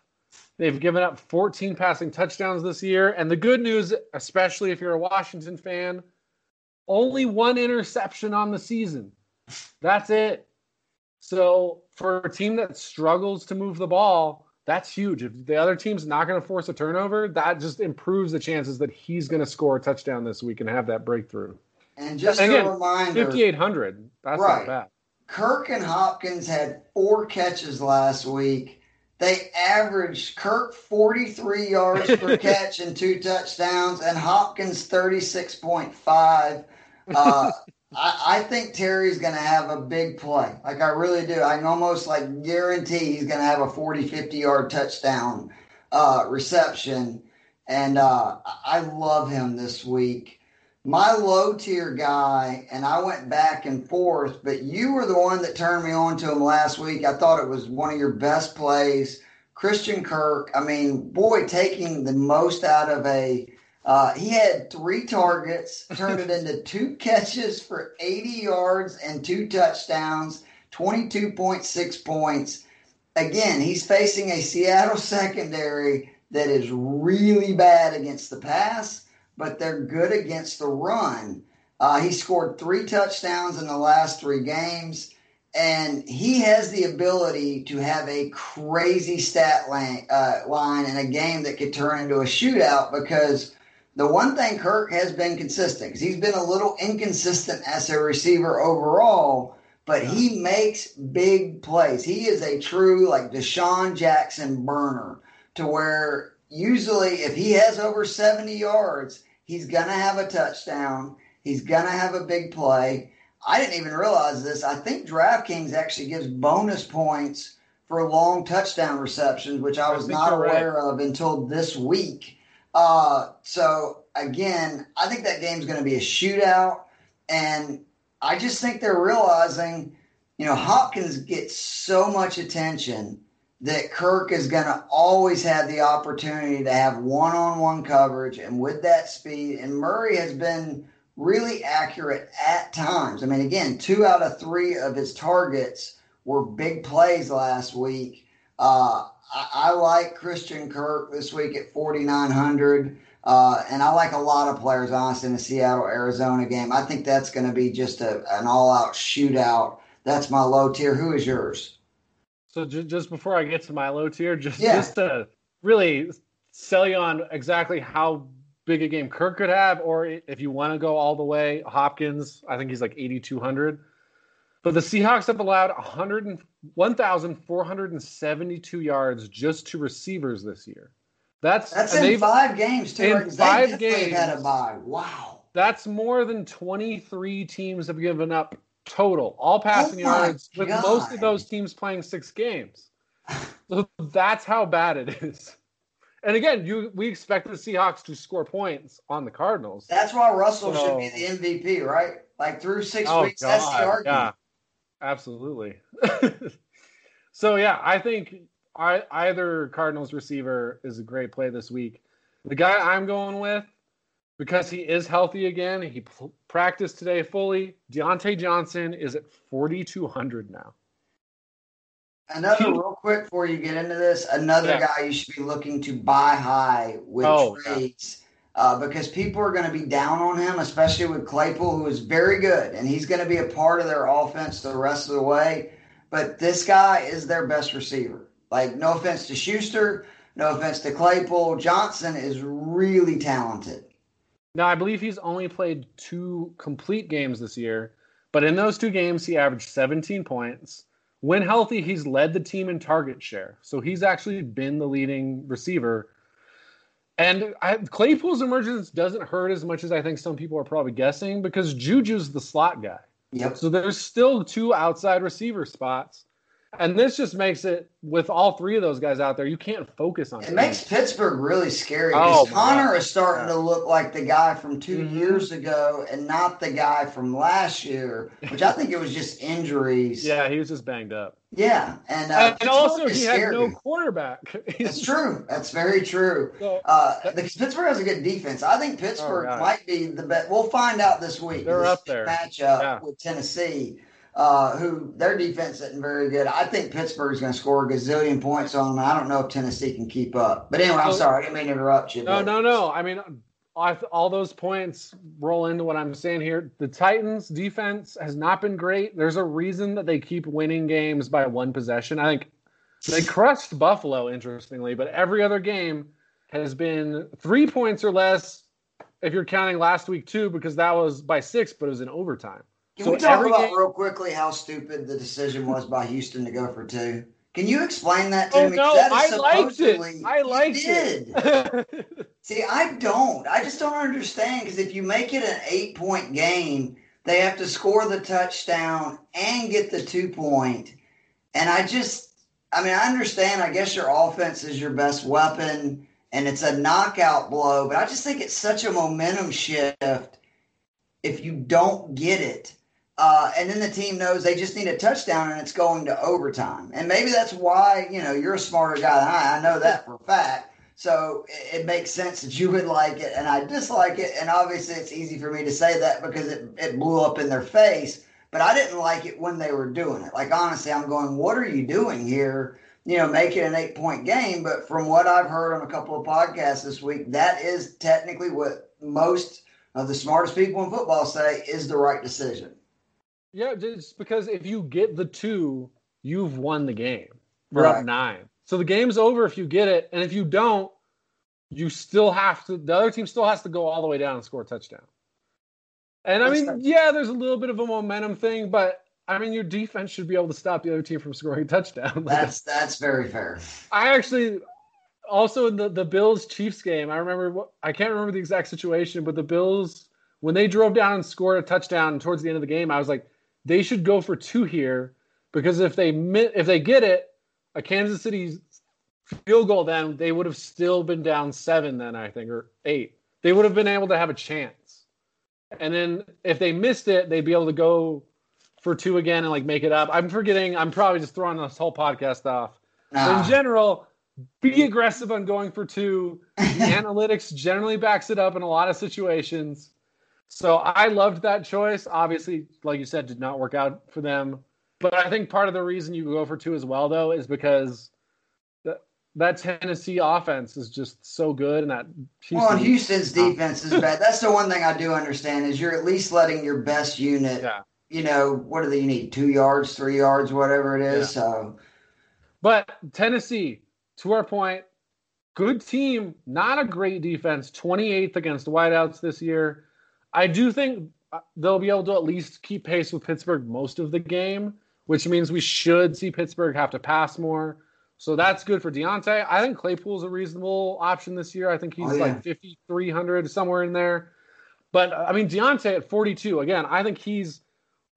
They've given up 14 passing touchdowns this year. And the good news, especially if you're a Washington fan, only one interception on the season. That's it. So for a team that struggles to move the ball, that's huge. If the other team's not going to force a turnover, that just improves the chances that he's going to score a touchdown this week and have that breakthrough. And just and again, a reminder, 5,800. That's right. not bad. Kirk and Hopkins had four catches last week. They averaged Kirk 43 yards per catch and two touchdowns, and Hopkins 36.5. Uh, I, I, think Terry's going to have a big play. Like, I really do. I can almost like guarantee he's going to have a 40, 50 yard touchdown uh, reception. And uh, I love him this week. My low tier guy, and I went back and forth, but you were the one that turned me on to him last week. I thought it was one of your best plays. Christian Kirk, I mean, boy, taking the most out of a. Uh, he had three targets, turned it into two catches for 80 yards and two touchdowns, 22.6 points. Again, he's facing a Seattle secondary that is really bad against the pass but they're good against the run. Uh, he scored three touchdowns in the last three games, and he has the ability to have a crazy stat line, uh, line in a game that could turn into a shootout because the one thing Kirk has been consistent because he's been a little inconsistent as a receiver overall, but he makes big plays. He is a true like DeSean Jackson burner to where usually if he has over 70 yards, He's going to have a touchdown. He's going to have a big play. I didn't even realize this. I think DraftKings actually gives bonus points for long touchdown receptions, which I was I not aware right. of until this week. Uh, so again, I think that game's going to be a shootout, and I just think they're realizing, you know, Hopkins gets so much attention that Kirk is going to always have the opportunity to have one on one coverage and with that speed. And Murray has been really accurate at times. I mean, again, two out of three of his targets were big plays last week. Uh, I, I, like Christian Kirk this week at 4,900. Uh, and I like a lot of players, honestly, in the Seattle Arizona game. I think that's going to be just a, an all out shootout. That's my low tier. Who is yours? So j- just before I get to my low tier, just yeah. just to really sell you on exactly how big a game Kirk could have, or if you want to go all the way, Hopkins, I think he's like 8,200. But the Seahawks have allowed 100 1,472 yards just to receivers this year. That's that's in five games too. In five games, had a bye. Wow. That's more than 23 teams have given up total, all passing oh yards, with most of those teams playing six games. So that's how bad it is. And again, you we expect the Seahawks to score points on the Cardinals. That's why Russell so, should be the MVP, right? Like through six oh weeks, God, that's the argument. Yeah, absolutely. so yeah, I think I, either Cardinals receiver is a great play this week. The guy I'm going with because he is healthy again. He practiced today fully. Diontae Johnson is at 4,200 now. Another he, real quick before you get into this, another yeah. guy you should be looking to buy high with oh, trades. Yeah. Uh, because people are going to be down on him, especially with Claypool, who is very good, and he's going to be a part of their offense the rest of the way. But this guy is their best receiver. Like, no offense to Schuster, no offense to Claypool, Johnson is really talented. Now, I believe he's only played two complete games this year, but in those two games, he averaged 17 points. When healthy, he's led the team in target share. So he's actually been the leading receiver. And I, Claypool's emergence doesn't hurt as much as I think some people are probably guessing because Juju's the slot guy. Yep. So there's still two outside receiver spots. And this just makes it with all three of those guys out there, you can't focus on it. It makes Pittsburgh really scary because oh, Conner is starting to look like the guy from 2 mm-hmm. years ago and not the guy from last year, which I think it was just injuries. Yeah, he was just banged up. Yeah, and uh, and, also he had no quarterback. That's true. That's very true. So, uh, the, Pittsburgh has a good defense. I think Pittsburgh oh, might be the best. We'll find out this week. They're up there. Matchup yeah. with Tennessee uh, who their defense isn't very good. I think Pittsburgh's going to score a gazillion points on them. I don't know if Tennessee can keep up. But anyway, I'm sorry, I didn't mean to interrupt you. No, but. no, no. I mean, all those points roll into what I'm saying here. The Titans' defense has not been great. There's a reason that they keep winning games by one possession. I think they crushed Buffalo, interestingly, but every other game has been three points or less. If you're counting last week too, because that was by six, but it was in overtime. Can so we talk about game... real quickly how stupid the decision was by Houston to go for two? Can you explain that to oh, me? No, I liked it. I liked it. See, I don't. I just don't understand because if you make it an eight point game, they have to score the touchdown and get the two point. And I just, I mean, I understand. I guess your offense is your best weapon and it's a knockout blow, but I just think it's such a momentum shift if you don't get it, uh, and then the team knows they just need a touchdown and it's going to overtime. And maybe that's why, you know, you're a smarter guy than I. I know that for a fact. So it, it makes sense that you would like it and I dislike it. And obviously it's easy for me to say that because it, it blew up in their face. But I didn't like it when they were doing it. Like, honestly, I'm going, what are you doing here? You know, make it an eight point game. But from what I've heard on a couple of podcasts this week, that is technically what most of the smartest people in football say is the right decision. Yeah, just because if you get the two, you've won the game. We're right. up nine. So the game's over if you get it, and if you don't, you still have to. The other team still has to go all the way down and score a touchdown. And I mean, yeah, there's a little bit of a momentum thing, but I mean, your defense should be able to stop the other team from scoring a touchdown. that's that's very fair. I actually also in the the Bills Chiefs game, I remember I can't remember the exact situation, but the Bills when they drove down and scored a touchdown towards the end of the game, I was like, they should go for two here because if they if they get it, a Kansas City field goal, then they would have still been down seven. Then I think or eight, they would have been able to have a chance. And then if they missed it, they'd be able to go for two again and like make it up. I'm forgetting. I'm probably just throwing this whole podcast off. In ah. general, be aggressive on going for two. The analytics generally backs it up in a lot of situations. So I loved that choice. Obviously, like you said, did not work out for them. But I think part of the reason you go for two as well, though, is because that that Tennessee offense is just so good, and that Houston well, and Houston's defense is bad. That's the one thing I do understand is you're at least letting your best unit. Yeah. You know what do they need? Two yards, three yards, whatever it is. Yeah. So, but Tennessee, to our point, good team, not a great defense. 28th against wideouts this year. I do think uh, they'll be able to at least keep pace with Pittsburgh most of the game, which means we should see Pittsburgh have to pass more. So that's good for Diontae. I think Claypool's a reasonable option this year. I think he's oh, yeah. like 5,300, somewhere in there. But I mean, Diontae at 42, again, I think he's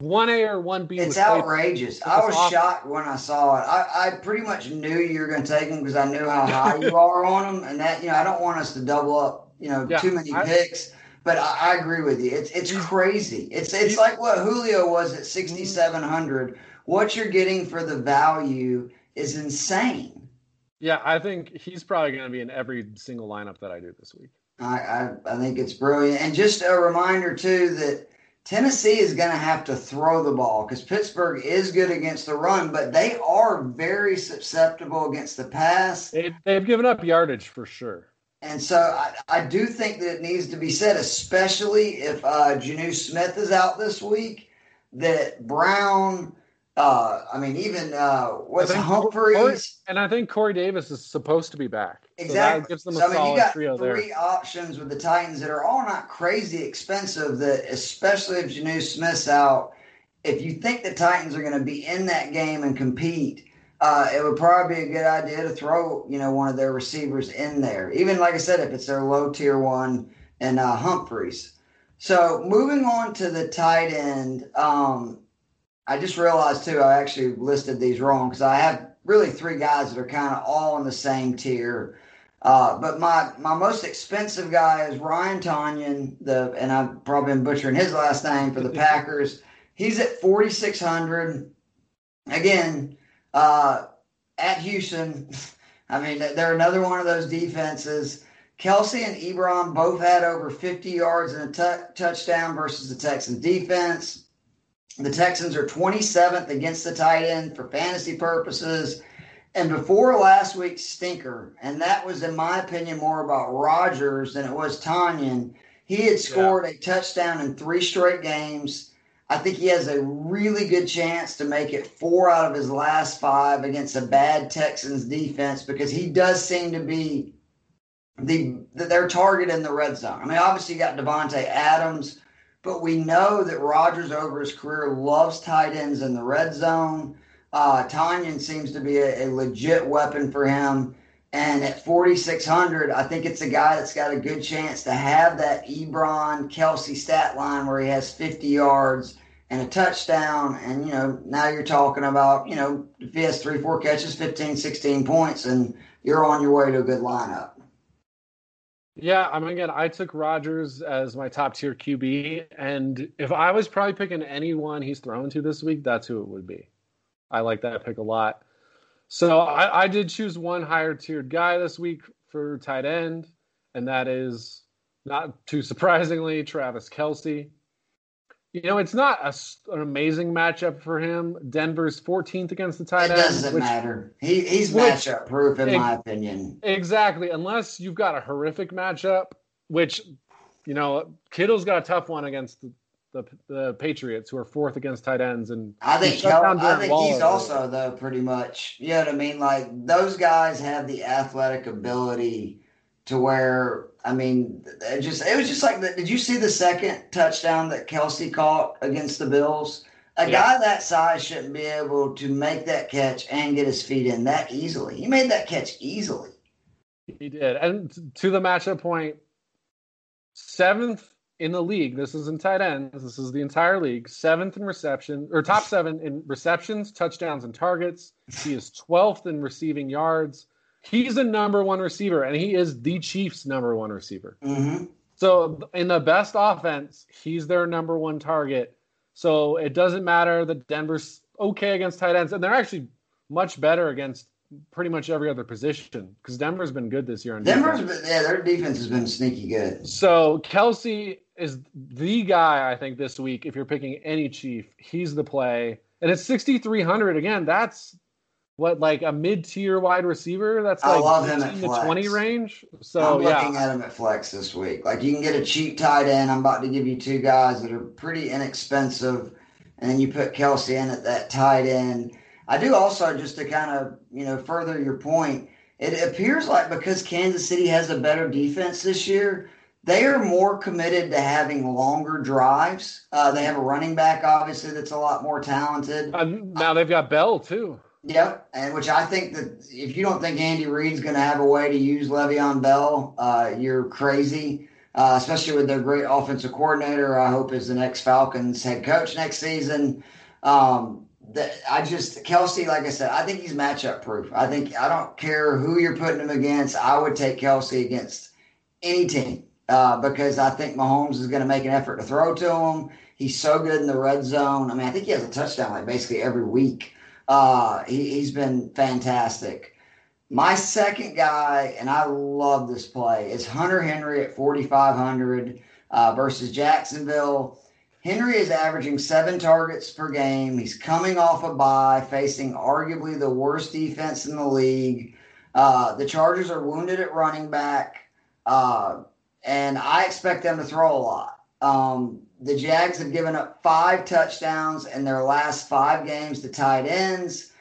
1A or 1B. It's outrageous. I was shocked when I saw it. I, I pretty much knew you were going to take him because I knew how high you are on him. And that, you know, I don't want us to double up, you know, yeah, too many I, picks. But I, I, agree with you. It's it's crazy. It's it's like what Julio was at sixty seven hundred. Mm-hmm. What you're getting for the value is insane. Yeah, I think he's probably going to be in every single lineup that I do this week. I, I, I think it's brilliant. And just a reminder too that Tennessee is going to have to throw the ball because Pittsburgh is good against the run, but they are very susceptible against the pass. They, they've given up yardage for sure. And so I, I, do think that it needs to be said, especially if uh, Jonnu Smith is out this week, that Brown, uh, I mean, even uh, what's Humphries. Corey, and I think Corey Davis is supposed to be back. Exactly. So gives them a so, I mean, you got three there. options with the Titans that are all not crazy expensive, that especially if Jonnu Smith's out, if you think the Titans are going to be in that game and compete – uh, it would probably be a good idea to throw, you know, one of their receivers in there. Even like I said, if it's their low tier one and uh, Humphries. So moving on to the tight end, um, I just realized too, I actually listed these wrong because I have really three guys that are kind of all in the same tier. Uh, but my my most expensive guy is Ryan Tonyan, the and I've probably been butchering his last name for the Packers. He's at forty six hundred. Again, uh, at Houston, I mean, they're another one of those defenses. Kelce and Ebron both had over 50 yards and a t- touchdown versus the Texans defense. The Texans are 27th against the tight end for fantasy purposes. And before last week's stinker, and that was, in my opinion, more about Rodgers than it was Tonyan, he had scored yeah. a touchdown in three straight games. I think he has a really good chance to make it four out of his last five against a bad Texans defense because he does seem to be the their target in the red zone. I mean, obviously you got Davante Adams, but we know that Rodgers over his career loves tight ends in the red zone. Uh, Tonyan seems to be a, a legit weapon for him. And at 4,600, I think it's a guy that's got a good chance to have that Ebron Kelce stat line where he has 50 yards and a touchdown. And, you know, now you're talking about, you know, if he has three, four catches, 15, 16 points, and you're on your way to a good lineup. Yeah, I mean, again, I took Rodgers as my top tier QB, and if I was probably picking anyone he's thrown to this week, that's who it would be. I like that pick a lot. So I, I did choose one higher tiered guy this week for tight end, and that is not too surprisingly Travis Kelce. You know, it's not a, an amazing matchup for him. Denver's 14th against the tight end. It doesn't which, matter. He, he's matchup proof, in my opinion. Exactly. Unless you've got a horrific matchup, which, you know, Kittle's got a tough one against the, the, the Patriots, who are fourth against tight ends. And I think, I think he's also, though, pretty much, you know what I mean? Like, those guys have the athletic ability to where I mean, it just it was just like the, did you see the second touchdown that Kelce caught against the Bills? A yeah. guy that size shouldn't be able to make that catch and get his feet in that easily. He made that catch easily. He did. And to the matchup point, seventh in the league. This is in tight ends. This is the entire league. Seventh in reception or top seven in receptions, touchdowns, and targets. He is 12th in receiving yards he's a number one receiver, and he is the Chiefs' number one receiver. Mm-hmm. So in the best offense, he's their number one target. So it doesn't matter that Denver's okay against tight ends, and they're actually much better against pretty much every other position because Denver's been good this year. Denver's been, yeah, their defense has been sneaky good. So Kelce is the guy I think this week. If you're picking any Chief, he's the play, and it's 6,300 again. That's what like a mid-tier wide receiver that's like I love him at flex. 20 range. So I'm yeah. looking at him at flex this week. Like you can get a cheap tight end. I'm about to give you two guys that are pretty inexpensive, and then you put Kelce in at that tight end. I do also just to kind of you know further your point. It appears like because Kansas City has a better defense this year, they are more committed to having longer drives. Uh, they have a running back, obviously, that's a lot more talented. Uh, now they've got Bell too. Yep, and which I think that if you don't think Andy Reid's going to have a way to use Le'Veon Bell, uh, you're crazy. Uh, especially with their great offensive coordinator, I hope is the next Falcons head coach next season. Um, that I just Kelce, like I said, I think he's matchup proof. I think I don't care who you're putting him against. I would take Kelce against any team uh, because I think Mahomes is going to make an effort to throw to him. He's so good in the red zone. I mean, I think he has a touchdown like basically every week. Uh, he, has been fantastic. My second guy, and I love this play, is Hunter Henry at 4,500 uh, versus Jacksonville. Henry is averaging seven targets per game. He's coming off a bye, facing arguably the worst defense in the league. Uh, the Chargers are wounded at running back, uh, and I expect them to throw a lot. Um, the Jags have given up five touchdowns in their last five games to tight ends,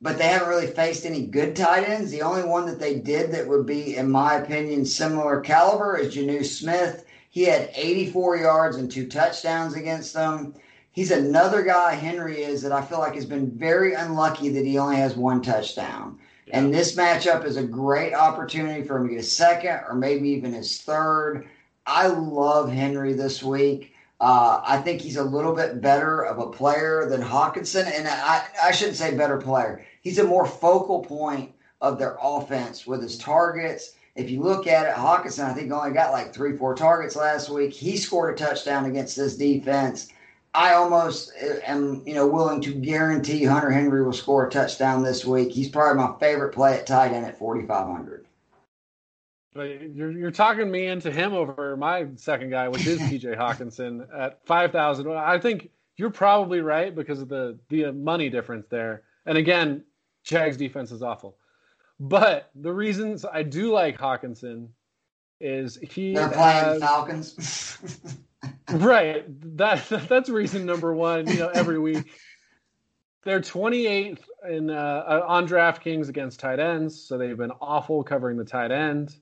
but they haven't really faced any good tight ends. The only one that they did that would be, in my opinion, similar caliber is Jonnu Smith. He had 84 yards and two touchdowns against them. He's another guy, Henry is, that I feel like has been very unlucky that he only has one touchdown. And this matchup is a great opportunity for him to get a second or maybe even his third. I love Henry this week. Uh, I think he's a little bit better of a player than Hockenson. and I, I shouldn't say better player. He's a more focal point of their offense with his targets. If you look at it, Hockenson, I think only got like three, four targets last week. He scored a touchdown against this defense. I almost uh, am, you know, willing to guarantee Hunter Henry will score a touchdown this week. He's probably my favorite play at tight end at 4,500. But you're you're talking me into him over my second guy, which is TJ Hockenson at five thousand. I think you're probably right because of the the money difference there. And again, Jags defense is awful. But the reasons I do like Hockenson is he they're playing has, Falcons. right. That that's reason number one. You know, every week they're 28th in uh, on DraftKings against tight ends, so they've been awful covering the tight end.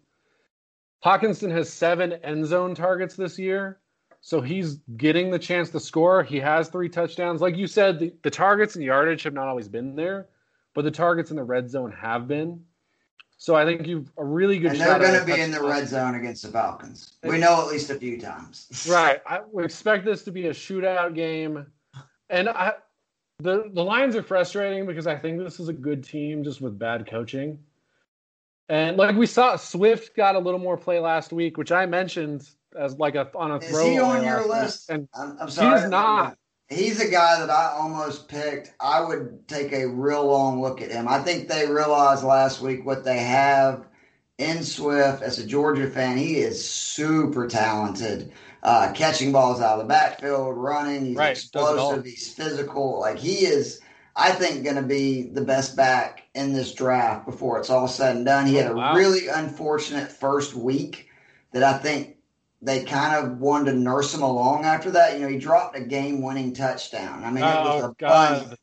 Hockenson has seven end zone targets this year. So he's getting the chance to score. He has three touchdowns. Like you said, the, the targets and yardage have not always been there, but the targets in the red zone have been. So I think you've a really good. And they're going to be in the red zone against the Falcons. We know at least a few times. right. I we expect this to be a shootout game, and I, the the Lions are frustrating because I think this is a good team just with bad coaching. And like we saw, Swift got a little more play last week, which I mentioned as like a on a Is throw. he on your list? And I'm, I'm sorry. he's not. He's a guy that I almost picked. I would take a real long look at him. I think they realized last week what they have in Swift. As a Georgia fan, he is super talented. Uh, catching balls out of the backfield, running. He's Right, does it all. explosive. He's physical. Like he is. I think going to be the best back in this draft before it's all said and done. He had a Oh, wow. really unfortunate first week that I think they kind of wanted to nurse him along after that. You know, he dropped a game-winning touchdown. I mean, it was Oh a God, bunch,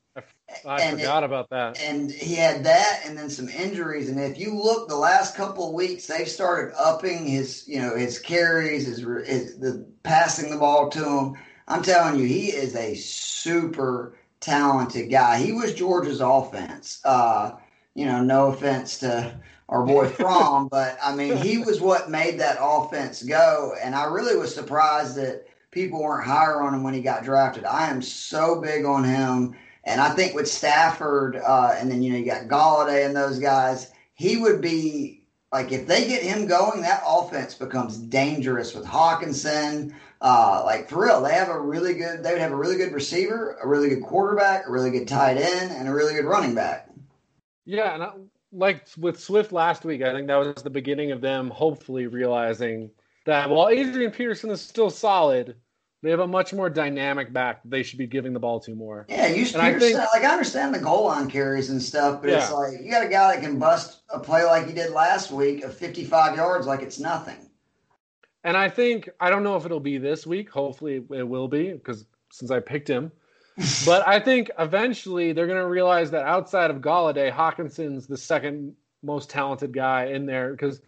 I, And it- forgot about that. and he had that, and then some injuries. And if you look, the last couple of weeks, they've started upping his, you know, his carries, his, his the passing the ball to him. I'm telling you, he is a super talented guy. He was Georgia's offense. Uh, you know, no offense to our boy Fromm, but I mean, he was what made that offense go. And I really was surprised that people weren't higher on him when he got drafted. I am so big on him. And I think with Stafford, uh, and then, you know, you got Golladay and those guys, he would be like, if they get him going, that offense becomes dangerous with Hockenson. Uh, like for real, they have a really good, they would have a really good receiver, a really good quarterback, a really good tight end, and a really good running back. Yeah, and I, like with Swift last week, I think that was the beginning of them hopefully realizing that while Adrian Peterson is still solid, they have a much more dynamic back that they should be giving the ball to more. Yeah, you And I think- like I understand the goal line carries and stuff, but it's like you got a guy that can bust a play like he did last week of 55 yards like it's nothing. And I think I don't know if it'll be this week. Hopefully it will be because since I picked him. But I think eventually they're going to realize that outside of Golladay, Hockenson's the second most talented guy in there because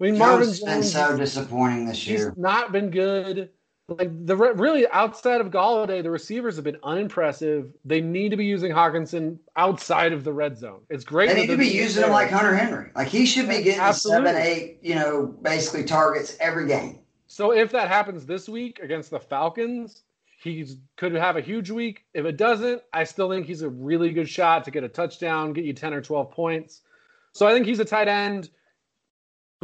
I mean Marvin Jones been so disappointing this he's year. not been good. Like the really outside of Golladay, the receivers have been unimpressive. They need to be using Hockenson outside of the red zone. It's great. They need to be using it him like Hunter Henry. Like he should be getting absolutely. seven, eight, you know, basically targets every game. So if that happens this week against the Falcons, he could have a huge week. If it doesn't, I still think he's a really good shot to get a touchdown, get you 10 or 12 points. So I think he's a tight end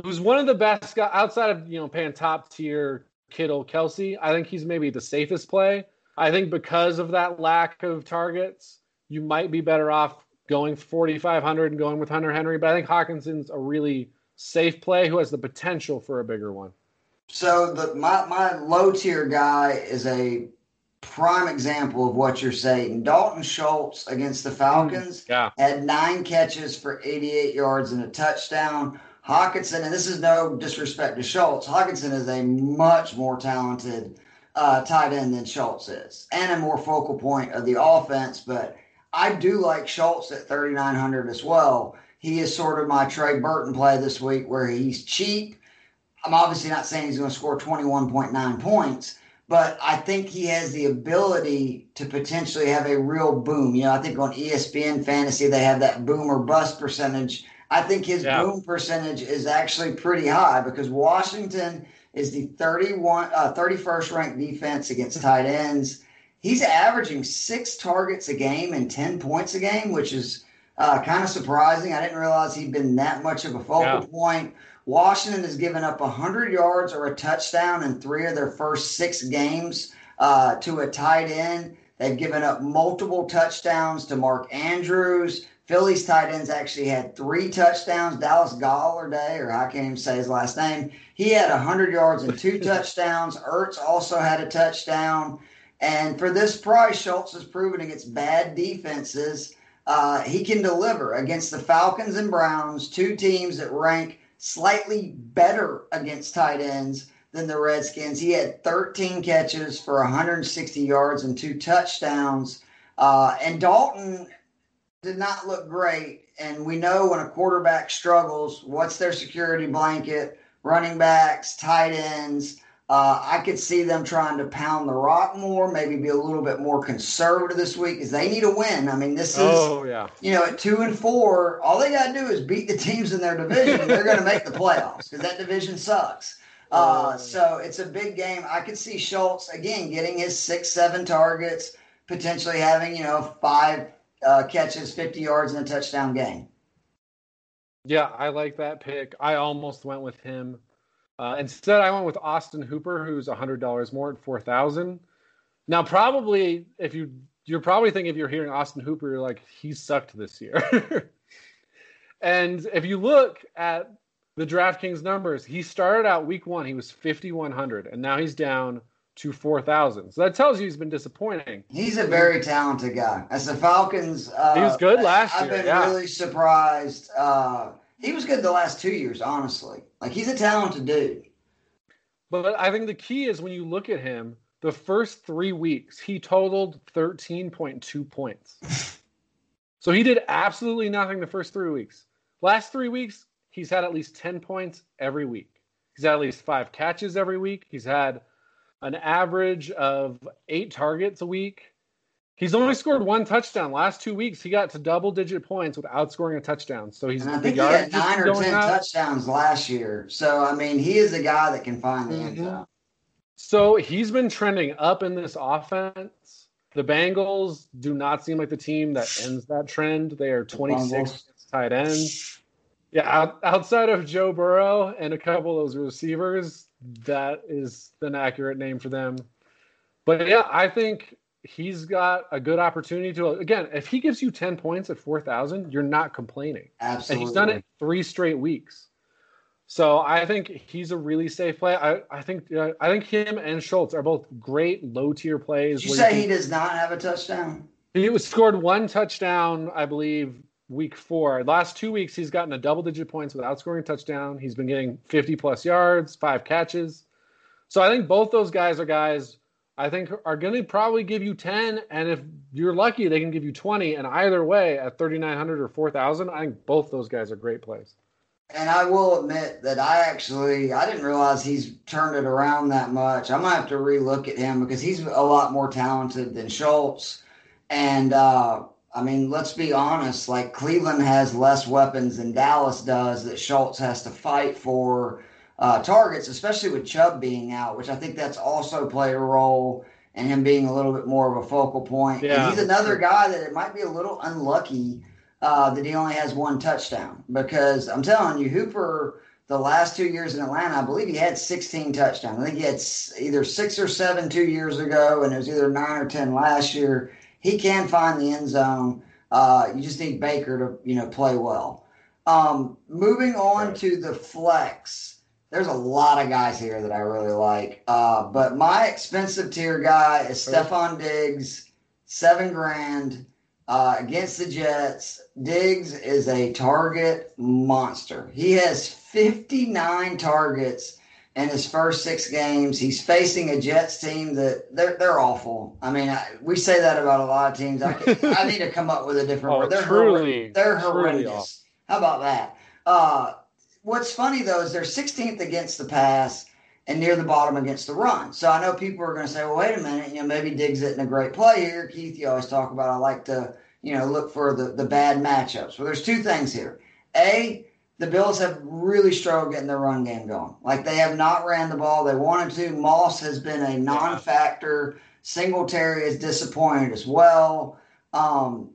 who's one of the best guys outside of, you know, paying top tier Kittle, Kelce. I think he's maybe the safest play. I think because of that lack of targets, you might be better off going 4,500 and going with Hunter Henry. But I think Hockenson's a really safe play who has the potential for a bigger one. So the my my low tier guy is a prime example of what you're saying. Dalton Schultz against the Falcons Yeah. had nine catches for 88 yards and a touchdown. Hockenson, and this is no disrespect to Schultz, Hockenson is a much more talented uh, tight end than Schultz is, and a more focal point of the offense. But I do like Schultz at 3,900 as well. He is sort of my Trey Burton play this week, where he's cheap. I'm obviously not saying he's going to score 21.9 points, but I think he has the ability to potentially have a real boom. You know, I think on ESPN Fantasy they have that boom or bust percentage. I think his Yeah. boom percentage is actually pretty high because Washington is the 31, uh, 31st ranked defense against tight ends. He's averaging six targets a game and 10 points a game, which is uh, kind of surprising. I didn't realize he'd been that much of a focal Yeah. point. Washington has given up 100 yards or a touchdown in three of their first six games uh, to a tight end. They've given up multiple touchdowns to Mark Andrews. Philly's tight ends actually had three touchdowns. Dallas Golladay, or I can't even say his last name, he had 100 yards and two touchdowns. Ertz also had a touchdown. And for this price, Schultz has proven against bad defenses, uh, he can deliver against the Falcons and Browns, two teams that rank slightly better against tight ends than the Redskins. He had 13 catches for 160 yards and two touchdowns. Uh, and Dalton did not look great. And we know when a quarterback struggles, what's their security blanket? Running backs, tight ends. Uh, I could see them trying to pound the rock more, maybe be a little bit more conservative this week because they need a win. I mean, this is Oh yeah. you know, at two and four, all they got to do is beat the teams in their division. and they're going to make the playoffs because that division sucks. Uh, Oh. so it's a big game. I could see Schultz again getting his six, seven targets, potentially having you know five uh, catches, fifty yards, and a touchdown game. Yeah, I like that pick. I almost went with him. Uh, instead, I went with Austin Hooper, who's hundred dollars more at four thousand. Now, probably if you you're probably thinking if you're hearing Austin Hooper, you're like he sucked this year. and if you look at the DraftKings numbers, he started out week one, he was 5,100, and now he's down to 4,000. So that tells you he's been disappointing. He's a very talented guy. As the Falcons, uh, he was good last I've been yeah. really surprised. Uh, he was good the last two years, honestly. Like he's a talented dude. But I think the key is when you look at him, the first three weeks, he totaled 13.2 points. so he did absolutely nothing the first three weeks. Last three weeks, he's had at least 10 points every week. He's had at least five catches every week. He's had an average of eight targets a week. He's only scored one touchdown. Last two weeks, he got to double digit points without scoring a touchdown. So he's and I think he had nine or ten up. touchdowns last year. So I mean, he is a guy that can find the mm-hmm. end zone. So he's been trending up in this offense. The Bengals do not seem like the team that ends that trend. They are 26 tight ends. Yeah, outside of Joe Burrow and a couple of those receivers, that is an accurate name for them. But yeah, I think he's got a good opportunity to again, if he gives you 10 points at 4,000, you're not complaining. Absolutely. And he's done it 3 straight weeks. So I think he's a really safe play. I, I think uh, I think him and Schultz are both great low tier plays. Did you say you he does not have a touchdown? He was scored one touchdown, I believe, week four. Last two weeks, he's gotten a double digit points without scoring a touchdown. He's been getting 50 plus yards, five catches. So I think both those guys are guys I think are going to probably give you 10. And if you're lucky, they can give you 20. And either way, at 3,900 or 4,000, I think both those guys are great plays. And I will admit that I actually I didn't realize he's turned it around that much. I might have to relook at him because he's a lot more talented than Schultz. And uh, I mean, let's be honest, like Cleveland has less weapons than Dallas does that Schultz has to fight for uh, targets, especially with Chubb being out, which I think that's also played a role in him being a little bit more of a focal point. Yeah. And he's another guy that it might be a little unlucky uh, that he only has one touchdown because I'm telling you, Hooper, the last two years in Atlanta, I believe he had 16 touchdowns. I think he had either six or seven two years ago, and it was either nine or 10 last year. He can find the end zone. Uh, you just need Baker to, you know, play well. Um, moving on right. to the flex, there's a lot of guys here that I really like. Uh, but my expensive tier guy is. Stefon Diggs, seven grand. Uh, against the Jets, Diggs is a target monster. He has 59 targets in his first six games. He's facing a Jets team that they're they're awful. I mean, I, we say that about a lot of teams. I, I need to come up with a different oh, word. They're truly, they're horrendous. How about that? Uh, what's funny though is they're 16th against the pass and near the bottom against the run. So I know people are going to say, well, wait a minute, you know, maybe Diggs isn't a great play here. Keith, you always talk about I like to, you know, look for the, the bad matchups. Well, there's two things here. A, the Bills have really struggled getting their run game going. Like they have not ran the ball. They wanted to. Moss has been a non factor. Singletary is disappointed as well. Um,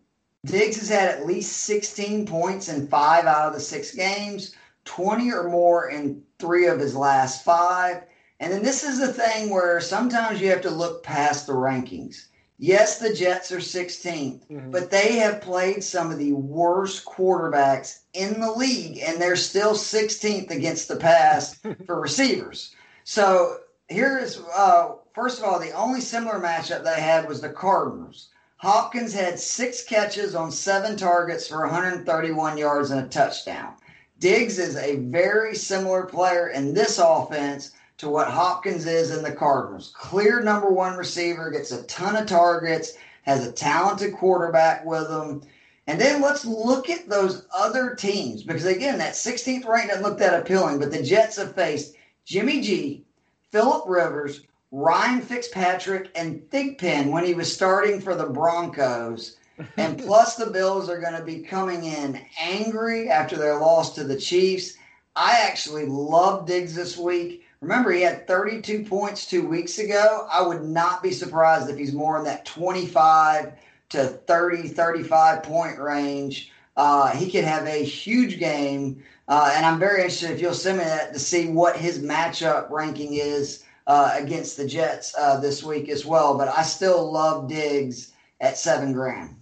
Diggs has had at least 16 points in five out of the six games. 20 or more in three of his last five. And then this is the thing where sometimes you have to look past the rankings. Yes, the Jets are 16th, mm-hmm. but they have played some of the worst quarterbacks in the league, and they're still 16th against the pass for receivers. So here is, uh, first of all, the only similar matchup they had was the Cardinals. Hopkins had six catches on seven targets for 131 yards and a touchdown. Diggs is a very similar player in this offense to what Hopkins is in the Cardinals. Clear number one receiver, gets a ton of targets, has a talented quarterback with him. And then let's look at those other teams because, again, that 16th rank doesn't look that appealing, but the Jets have faced Jimmy G, Philip Rivers, Ryan Fitzpatrick, and Thigpen when he was starting for the Broncos and plus, the Bills are going to be coming in angry after their loss to the Chiefs. I actually love Diggs this week. Remember, he had 32 points two weeks ago. I would not be surprised if he's more in that 25 to 30, 35 point range Uh, he could have a huge game, uh, and I'm very interested if you'll send me that to see what his matchup ranking is uh, against the Jets uh, this week as well. But I still love Diggs at seven grand.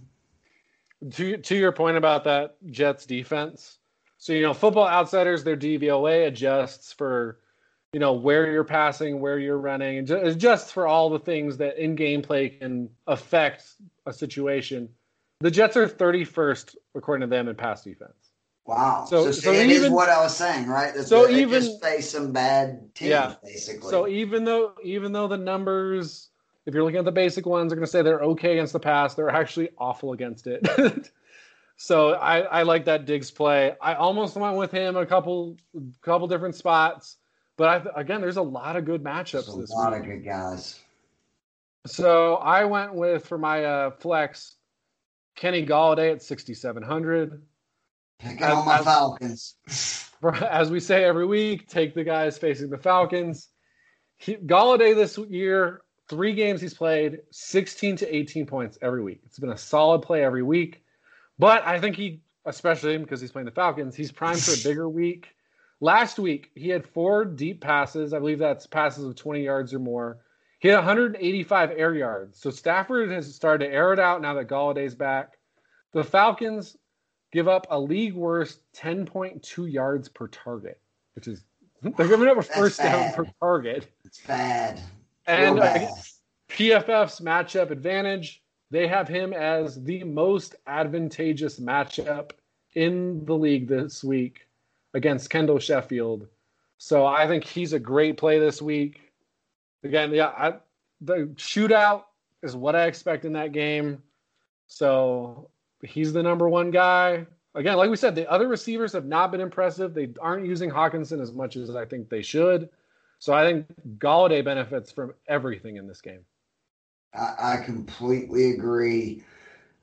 To to your point about that Jets defense, so you know, Football Outsiders, their DVOA adjusts for you know where you're passing, where you're running, and adjusts for all the things that in gameplay can affect a situation. The Jets are 31st according to them in pass defense. Wow. So, so, so it even, is what I was saying, right? That's so they even just face some bad teams, yeah. basically. So even though even though the numbers, if you're looking at the basic ones, are going to say they're okay against the pass, they're actually awful against it. so I, I like that Diggs play. I almost went with him a couple couple different spots, but I, again, there's a lot of good matchups there's a this lot week. of good guys. So I went with for my uh, flex Kenny Golladay at 6,700. Picking on my as, Falcons. As we say every week, take the guys facing the Falcons. He, Golladay this year, three games he's played, 16 to 18 points every week. It's been a solid play every week. But I think he, especially because he's playing the Falcons, he's primed for a bigger week. Last week, he had four deep passes. I believe that's passes of 20 yards or more. He had 185 air yards. So Stafford has started to air it out now that Golladay's back. The Falcons give up a league worst 10.2 yards per target, which is they're giving up a first down per target. It's bad. And. PFF's matchup advantage, they have him as the most advantageous matchup in the league this week against Kendall Sheffield. So I think he's a great play this week. Again, yeah, I, the shootout is what I expect in that game. So he's the number one guy. Again, like we said, the other receivers have not been impressive. They aren't using Hockenson as much as I think they should. So I think Golladay benefits from everything in this game. I, I completely agree.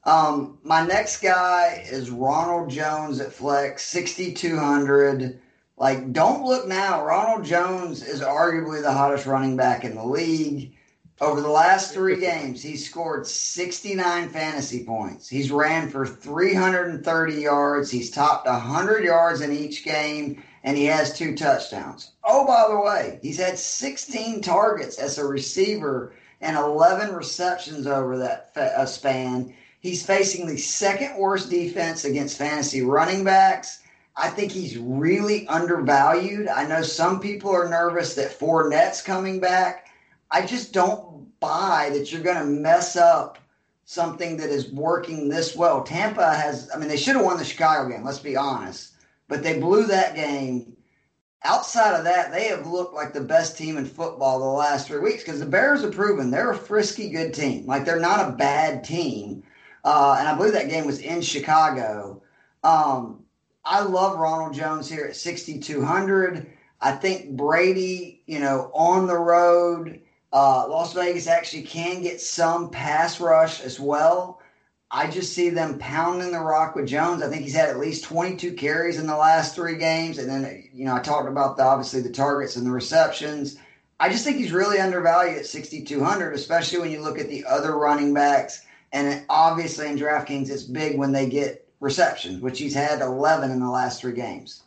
Um, my next guy is Ronald Jones at flex, 6,200. Like, don't look now. Ronald Jones is arguably the hottest running back in the league. Over the last three games, he scored 69 fantasy points. He's ran for 330 yards. He's topped 100 yards in each game, and he has two touchdowns. Oh, by the way, he's had 16 targets as a receiver and 11 receptions over that uh, span. He's facing the second worst defense against fantasy running backs. I think he's really undervalued. I know some people are nervous that Fournette's coming back. I just don't buy that you're going to mess up something that is working this well. Tampa has, I mean, they should have won the Chicago game, let's be honest, but they blew that game. Outside of that, they have looked like the best team in football the last three weeks because the Bears have proven they're a frisky, good team. Like they're not a bad team. Uh, and I believe that game was in Chicago. Um, I love Ronald Jones here at 6,200. I think Brady, you know, on the road, uh, Las Vegas actually can get some pass rush as well. I just see them pounding the rock with Jones. I think he's had at least 22 carries in the last three games. And then, you know, I talked about the, obviously the targets and the receptions. I just think he's really undervalued at 6,200, especially when you look at the other running backs. And obviously in DraftKings, it's big when they get receptions, which he's had 11 in the last three games.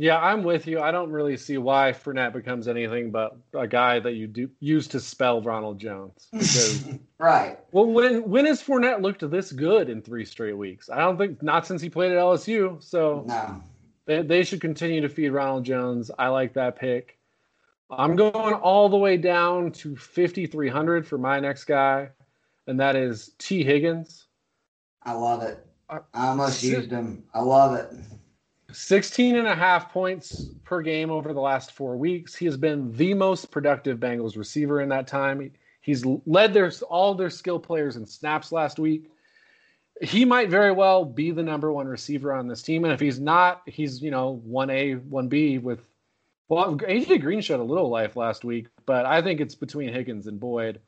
Yeah, I'm with you. I don't really see why Fournette becomes anything but a guy that you do use to spell Ronald Jones. Right. Well, when when has Fournette looked this good in three straight weeks? I don't think not since he played at LSU. So no. they they should continue to feed Ronald Jones. I like that pick. I'm going all the way down to 5300 for my next guy, and that is Tee Higgins. I love it. Uh, I almost used him. I love it. 16 and a half points per game over the last four weeks. He has been the most productive Bengals receiver in that time. He's led their all their skill players in snaps last week. He might very well be the number one receiver on this team, and if he's not, he's you know one A, one B with. Well, AJ Green showed a little life last week, but I think it's between Higgins and Boyd.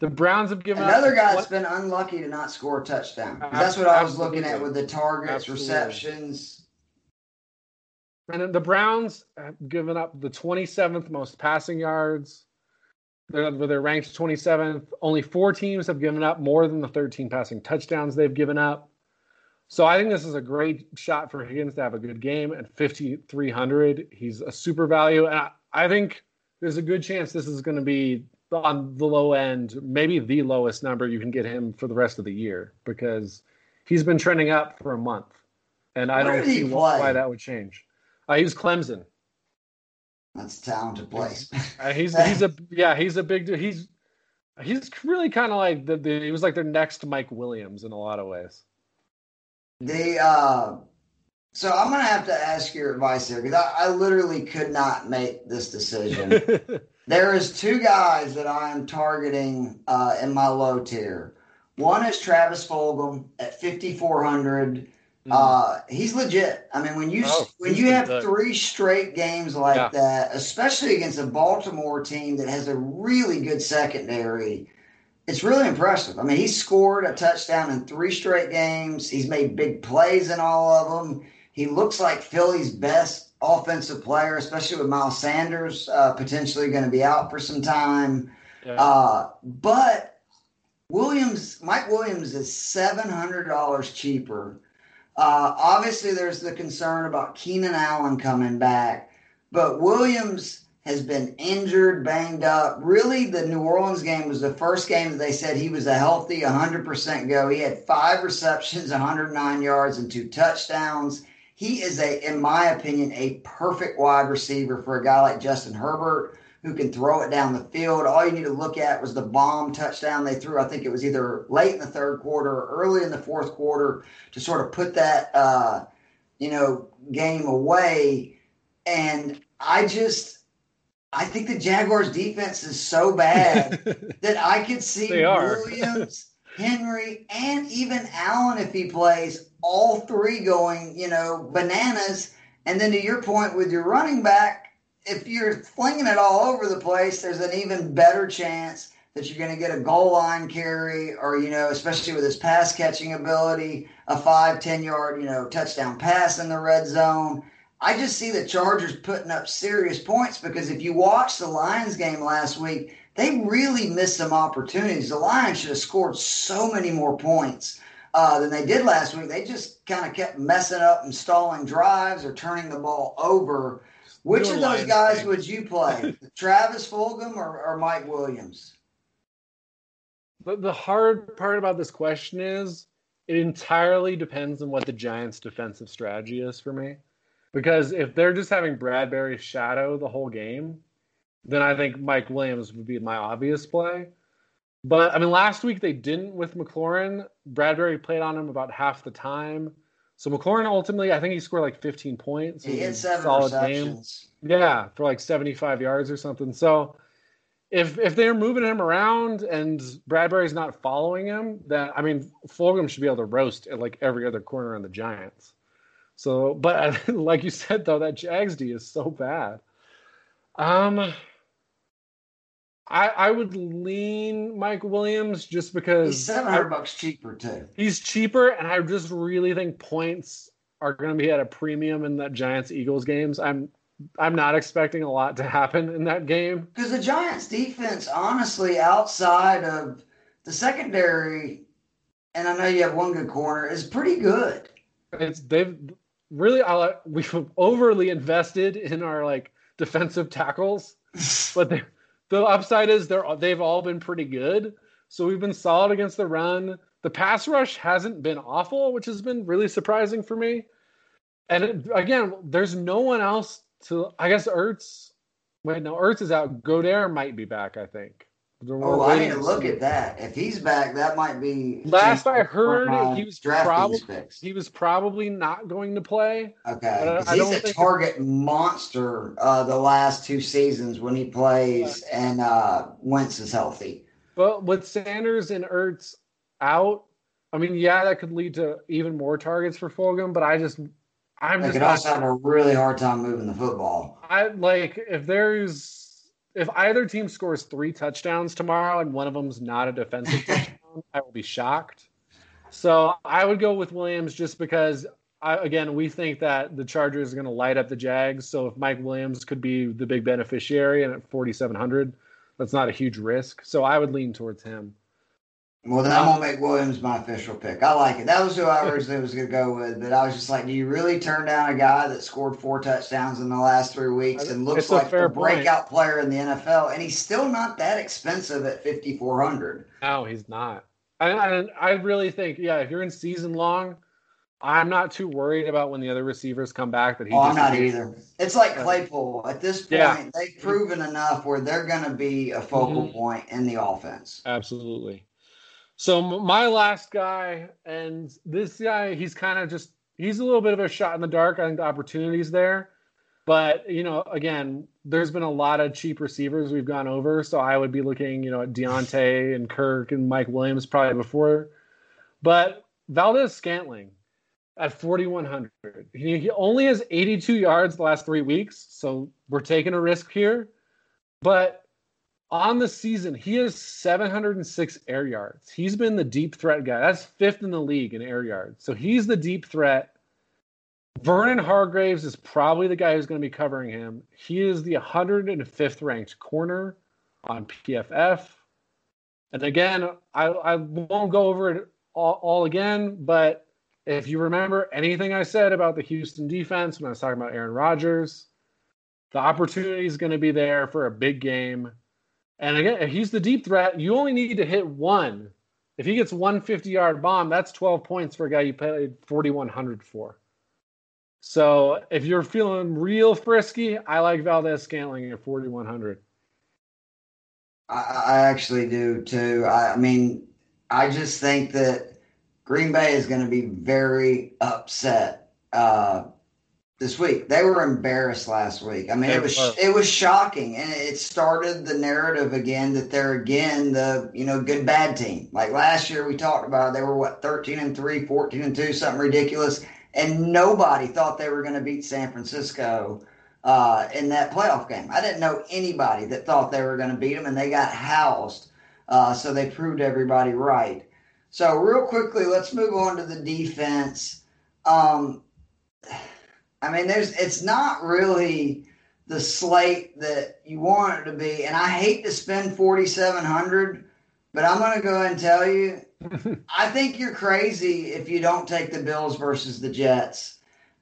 The Browns have given another guy that's been unlucky to not score a touchdown. That's what I was looking at with the targets, Absolutely. receptions and the Browns have given up the 27th most passing yards. They're, they're ranked 27th. Only four teams have given up more than the 13 passing touchdowns they've given up. So I think this is a great shot for Higgins to have a good game at 5,300. He's a super value. And I, I think there's a good chance this is going to be on the low end, maybe the lowest number you can get him for the rest of the year because he's been trending up for a month. And I Where don't see why that would change. Uh, he was Clemson. That's a talented place. Uh, he's he's a yeah he's a big dude. He's he's really kind of like the, the he was like their next Mike Williams in a lot of ways. The uh, so I'm gonna have to ask your advice here because I, I literally could not make this decision. there is two guys that I am targeting uh, in my low tier. One is Travis Fulgham at 5400. Uh, he's legit. I mean, when you Oh, when you have good. three straight games like Yeah. that, especially against a Baltimore team that has a really good secondary, it's really impressive. I mean, he scored a touchdown in three straight games. He's made big plays in all of them. He looks like Philly's best offensive player, especially with Miles Sanders uh, potentially going to be out for some time. Yeah. Uh, but Williams, Mike Williams is seven hundred dollars cheaper. Uh, obviously, there's the concern about Keenan Allen coming back, but Williams has been injured, banged up. Really, the New Orleans game was the first game that they said he was a healthy, 100% go. He had five receptions, 109 yards, and two touchdowns. He is a, in my opinion, a perfect wide receiver for a guy like Justin Herbert who can throw it down the field. All you need to look at was the bomb touchdown they threw. I think it was either late in the third quarter or early in the fourth quarter to sort of put that uh, you know game away. And I just I think the Jaguars defense is so bad that I could see. Williams, Henry, and even Allen if he plays, all three going, you know, bananas. And then to your point with your running back, if you're flinging it all over the place, there's an even better chance that you're going to get a goal line carry or, you know, especially with his pass catching ability, a five, 10 yard, you know, touchdown pass in the red zone. I just see the Chargers putting up serious points because if you watch the Lions game last week, they really missed some opportunities. The Lions should have scored so many more points uh, than they did last week. They just kind of kept messing up and stalling drives or turning the ball over. Which Doing of those guys things. would you play? Travis Fulgham or, or Mike Williams? But the hard part about this question is it entirely depends on what the Giants' defensive strategy is for me. Because if they're just having Bradberry shadow the whole game, then I think Mike Williams would be my obvious play. But I mean, last week they didn't with McLaurin. Bradberry played on him about half the time. So McLaurin ultimately, I think he scored like 15 points. He had seven solid game. receptions. Yeah, for like 75 yards or something. So if if they're moving him around and Bradberry's not following him, then I mean Fulgham should be able to roast at like every other corner on the Giants. So, but like you said though, that Jags D is so bad. Um, I I would lean Mike Williams just because He's seven hundred bucks cheaper too. He's cheaper, and I just really think points are going to be at a premium in that Giants Eagles games. I'm I'm not expecting a lot to happen in that game. Because the Giants' defense, honestly, outside of the secondary, and I know you have one good corner, is pretty good. It's they've really I, we've overly invested in our like defensive tackles, but they, the upside is they're they've all been pretty good. So we've been solid against the run. The pass rush hasn't been awful, which has been really surprising for me. And it, again, there's no one else to. I guess Ertz. Wait, no, Ertz is out. Goedert might be back. I think. We're Oh, I waiting need to to look at that. If he's back, that might be. Last I heard, he was probably he was probably not going to play. Okay, But I- 'Cause he's don't a think- target monster uh, the last two seasons when he plays and uh, Wentz is healthy. But with Sanders and Ertz out, I mean, yeah, that could lead to even more targets for Fulgham. But I just, I'm They just could not, also have a really hard time moving the football. I like if there's if either team scores three touchdowns tomorrow and one of them's not a defensive touchdown, I will be shocked. So I would go with Williams just because. I, again, we think that the Chargers are going to light up the Jags. So if Mike Williams could be the big beneficiary and at 4,700, that's not a huge risk. So I would lean towards him. Well, then I'm gonna make Williams my official pick. I like it. That was who I originally was gonna go with, but I was just like, do you really turn down a guy that scored four touchdowns in the last three weeks and looks like a breakout player in the NFL, and he's still not that expensive at fifty four hundred? No, he's not. I, I I really think, yeah, if you're in season long, I'm not too worried about when the other receivers come back. That he. Oh, I'm not either. It's like Claypool. At this point, yeah. they've proven enough where they're going to be a focal mm-hmm. point in the offense. Absolutely. So my last guy, and this guy, he's kind of just he's a little bit of a shot in the dark. I think the opportunities there, but you know, again, there's been a lot of cheap receivers we've gone over, so I would be looking, you know, at Diontae and Kirk and Mike Williams probably before, but Valdes-Scantling at 4100. He, he only has 82 yards the last three weeks, so we're taking a risk here, but on the season, he has 706 air yards. He's been the deep threat guy. That's fifth in the league in air yards. So he's the deep threat. Vernon Hargreaves is probably the guy who's going to be covering him. He is the 105th ranked corner on PFF. And again, I, I won't go over it all, all again, but if you remember anything I said about the Houston defense when I was talking about Aaron Rodgers, the opportunity is going to be there for a big game and again, if he's the deep threat, you only need to hit one. If he gets one 50 yard bomb, that's 12 points for a guy you paid 4,100 for. So if you're feeling real frisky, I like Valdes-Scantling at 4,100. I, actually do too. I, I mean, I just think that Green Bay is going to be very upset uh, this week. They were embarrassed last week. I mean, it was it was shocking, and it started the narrative again that they're again the you know good bad team. Like last year, we talked about they were what thirteen and three, 14 and two, something ridiculous, and nobody thought they were going to beat San Francisco. Uh, in that playoff game, I didn't know anybody that thought they were going to beat them, and they got housed. Uh, so they proved everybody right. So real quickly, let's move on to the defense. Um, I mean, there's it's not really the slate that you want it to be. And I hate to spend forty seven hundred, but I'm going to go and tell you, I think you're crazy if you don't take the Bills versus the Jets.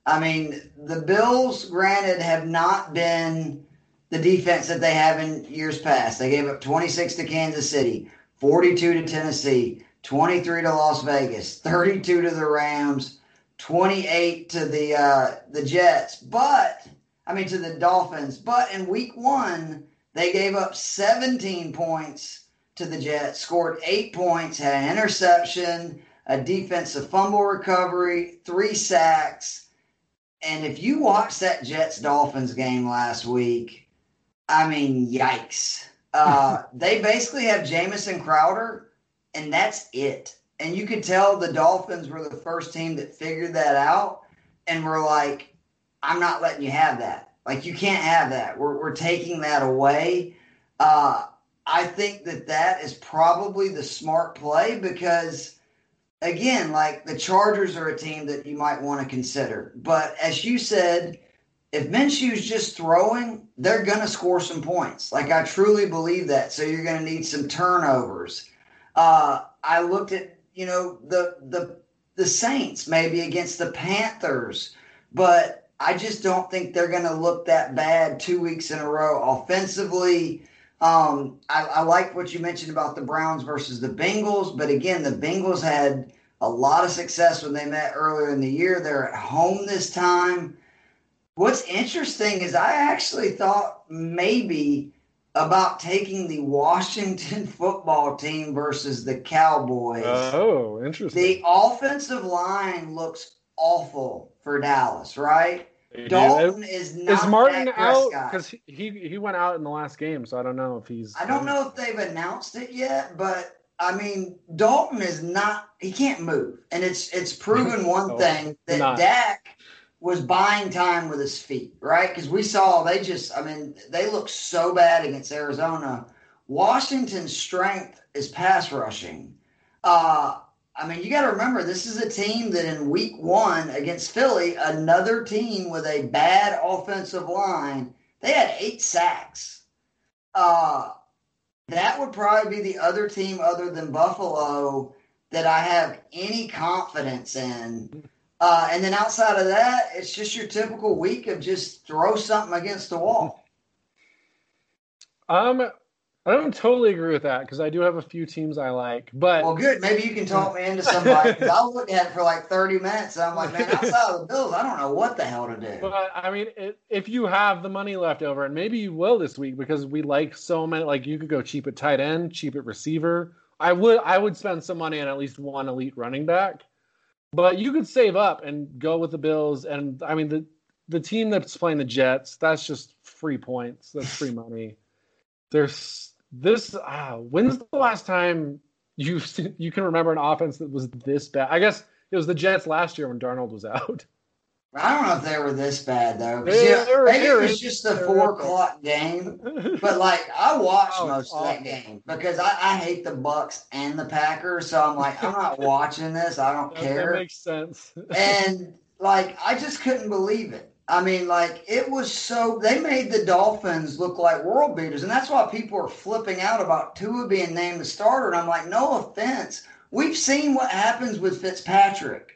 I mean, the Bills, granted, have not been the defense that they have in years past. They gave up 26 to Kansas City, 42 to Tennessee, 23 to Las Vegas, 32 to the Rams, 28 to the uh, the Jets, but I mean to the Dolphins. But in week one, they gave up 17 points to the Jets, scored eight points, had an interception, a defensive fumble recovery, three sacks. And if you watched that Jets Dolphins game last week, I mean, yikes. Uh, they basically have Jamison Crowder, and that's it. And you could tell the Dolphins were the first team that figured that out and were like, I'm not letting you have that. Like, you can't have that. We're, we're taking that away. Uh, I think that that is probably the smart play because, again, like the Chargers are a team that you might want to consider. But as you said, if Minshew's just throwing, they're going to score some points. Like, I truly believe that. So you're going to need some turnovers. Uh, I looked at you know the the the Saints maybe against the Panthers, but I just don't think they're going to look that bad two weeks in a row offensively. Um, I, I like what you mentioned about the Browns versus the Bengals, but again, the Bengals had a lot of success when they met earlier in the year. They're at home this time. What's interesting is I actually thought maybe about taking the Washington football team versus the Cowboys. Oh, interesting. The offensive line looks awful for Dallas, right? Dalton is not. Is Martin out because he he went out in the last game, so I don't know if he's. I don't know if they've announced it yet, but I mean Dalton is not. He can't move, and it's it's proven one oh, thing that not. Dak was buying time with his feet, right? Because we saw they just, I mean, they look so bad against Arizona. Washington's strength is pass rushing. Uh, I mean, you got to remember, this is a team that in week one against Philly, another team with a bad offensive line, they had eight sacks. Uh, that would probably be the other team other than Buffalo that I have any confidence in. Uh, and then outside of that, it's just your typical week of just throw something against the wall. Um, I don't totally agree with that because I do have a few teams I like, but well, good. Maybe you can talk me into somebody. I looked at it for like thirty minutes. And I'm like, man, outside of the Bills, I don't know what the hell to do. But I mean, it, if you have the money left over, and maybe you will this week because we like so many. Like you could go cheap at tight end, cheap at receiver. I would I would spend some money on at least one elite running back, but you could save up and go with the Bills. And I mean the the team that's playing the Jets, that's just free points. That's free money. There's this uh, when's the last time you you can remember an offense that was this bad? I guess it was the Jets last year when Darnold was out. I don't know if they were this bad though. Yeah, maybe it was just the four o'clock game, but like I watched oh, most of that game because I, I, hate the Bucs and the Packers, so I'm like I'm not watching this. I don't that, care. That makes sense. and like I just couldn't believe it. I mean, like it was so they made the Dolphins look like world beaters, and that's why people are flipping out about Tua being named the starter. And I'm like, no offense, we've seen what happens with Fitzpatrick.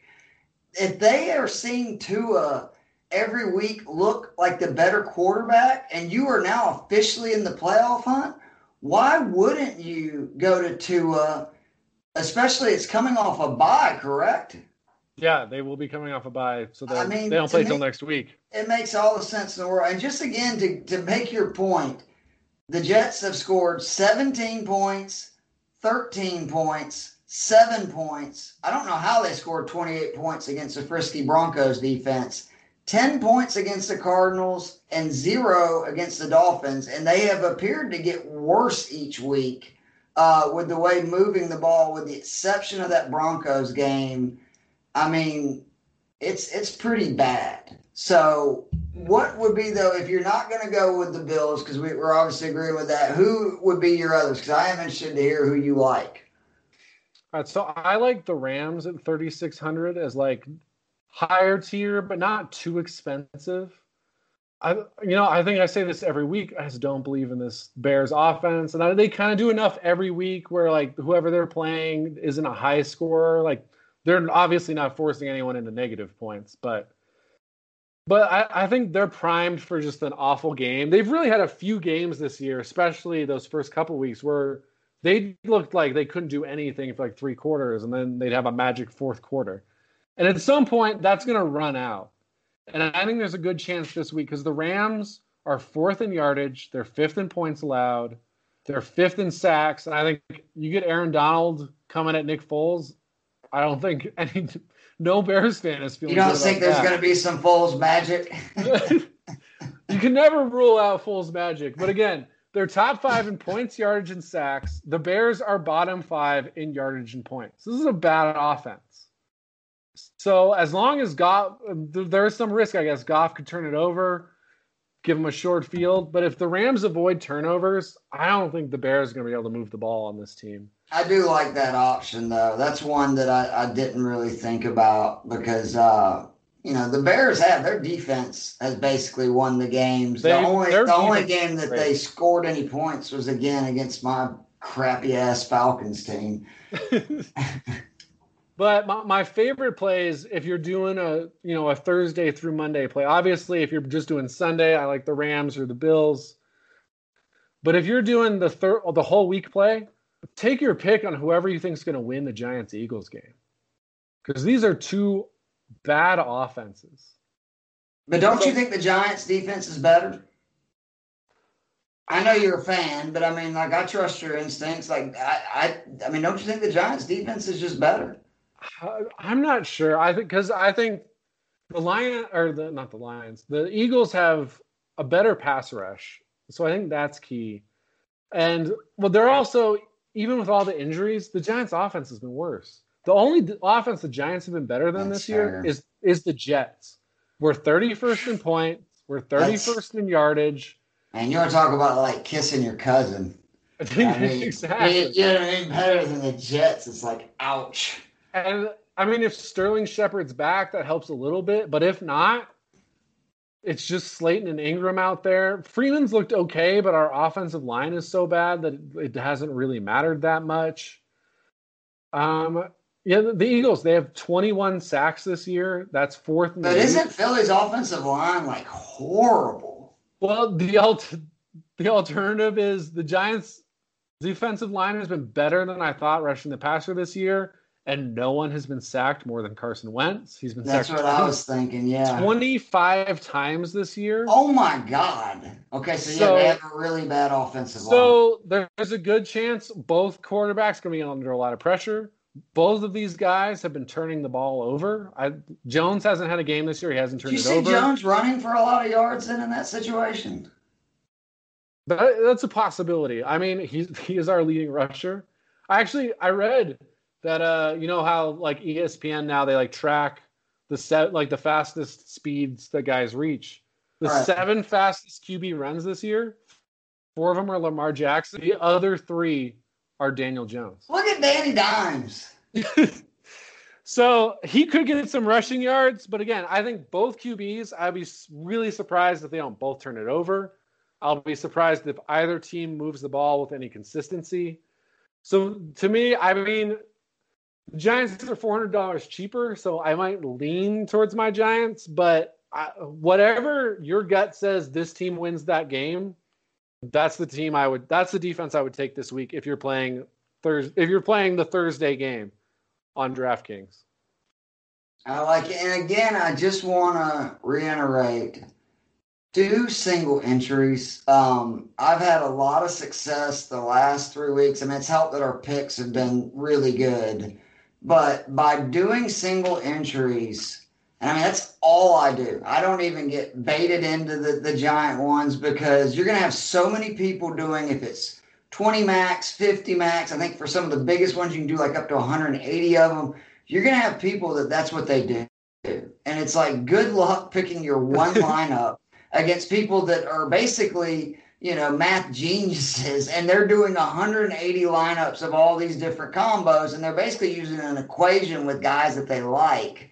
If they are seeing Tua every week look like the better quarterback, and you are now officially in the playoff hunt, why wouldn't you go to Tua? Especially, it's coming off a bye, correct? Yeah, they will be coming off a bye, so I mean, they don't play till next week. It makes all the sense in the world. And just again to to make your point, the Jets have scored 17 points, 13 points, seven points. I don't know how they scored 28 points against the frisky Broncos defense. 10 points against the Cardinals and zero against the Dolphins. And they have appeared to get worse each week uh, with the way moving the ball, with the exception of that Broncos game I mean, it's it's pretty bad. So, what would be though if you're not going to go with the Bills because we, are obviously agreeing with that? Who would be your others? Because I am interested to hear who you like. All right, so I like the Rams at 3600 as like higher tier, but not too expensive. I, you know, I think I say this every week. I just don't believe in this Bears offense, and I, they kind of do enough every week where like whoever they're playing isn't a high scorer. Like they're obviously not forcing anyone into negative points, but but I, I, think they're primed for just an awful game. They've really had a few games this year, especially those first couple weeks where they looked like they couldn't do anything for like three quarters, and then they'd have a magic fourth quarter. And at some point, that's going to run out. And I think there's a good chance this week because the Rams are fourth in yardage, they're fifth in points allowed, they're fifth in sacks, and I think you get Aaron Donald coming at Nick Foles. I don't think any no Bears fan is feeling. You don't think there's going to be some Foles magic? you can never rule out Foles magic, but again, they're top five in points, yardage, and sacks. The Bears are bottom five in yardage and points. This is a bad offense. So as long as Goff, there is some risk, I guess. Goff could turn it over, give them a short field. But if the Rams avoid turnovers, I don't think the Bears are going to be able to move the ball on this team. I do like that option though. That's one that I, I didn't really think about because uh, you know the Bears have their defense has basically won the games. They, the only the only game that great. they scored any points was again against my crappy ass Falcons team. but my, my favorite is if you're doing a you know a Thursday through Monday play. Obviously, if you're just doing Sunday, I like the Rams or the Bills. But if you're doing the third the whole week play, take your pick on whoever you think is going to win the Giants Eagles game. Because these are two bad offenses. But don't you think the Giants defense is better? I know you're a fan, but I mean, like, I trust your instincts. Like, I, I, I mean, don't you think the Giants defense is just better? I'm not sure. I think because I think the Lion or the not the Lions, the Eagles have a better pass rush, so I think that's key. And well, they're also even with all the injuries, the Giants' offense has been worse. The only offense the Giants have been better than That's this year is is the Jets. We're 31st in points. We're 31st That's, in yardage. And you want to talk about like kissing your cousin? I mean, exactly. You, you know what I mean? Better than the Jets. It's like ouch. And I mean, if Sterling Shepard's back, that helps a little bit. But if not, it's just Slayton and Engram out there. Freeman's looked okay, but our offensive line is so bad that it hasn't really mattered that much. Um, yeah, the, the Eagles they have 21 sacks this year. That's fourth. but isn't Philly's offensive line like horrible? Well, the alt- the alternative is the Giants' defensive line has been better than I thought rushing the passer this year and no one has been sacked more than Carson Wentz. He's been That's sacked. what I was thinking. Yeah, twenty-five times this year. Oh my God. Okay, so, so yeah, they have a really bad offensive so line. there's a good chance both quarterbacks going to be under a lot of pressure. Both of these guys have been turning the ball over. I, Jones hasn't had a game this year. He hasn't turned you it see over. Jones running for a lot of yards in in that situation. That, that's a possibility. I mean, he's he is our leading rusher. I actually I read that uh you know how like ESPN now they like track the set like the fastest speeds that guys reach. The right. seven fastest QB runs this year, four of them are Lamar Jackson. The other three are Daniel Jones. Look at Danny Dimes. so he could get some rushing yards, but again, I think both QBs. I'd be really surprised if they don't both turn it over. I'll be surprised if either team moves the ball with any consistency. So to me, I mean, Giants are four hundred dollars cheaper, so I might lean towards my Giants. But I, whatever your gut says, this team wins that game. That's the team I would. That's the defense I would take this week if you're playing Thursday. If you're playing the Thursday game on DraftKings. I like it, and again, I just want to reiterate: do single entries. Um, I've had a lot of success the last three weeks. I mean, it's helped that our picks have been really good. But by doing single entries, and I mean, that's all I do. I don't even get baited into the, the giant ones because you're going to have so many people doing, if it's 20 max, 50 max, I think for some of the biggest ones, you can do like up to 180 of them. You're going to have people that that's what they do. And it's like good luck picking your one lineup against people that are basically you know, math geniuses, and they're doing 180 lineups of all these different combos, and they're basically using an equation with guys that they like.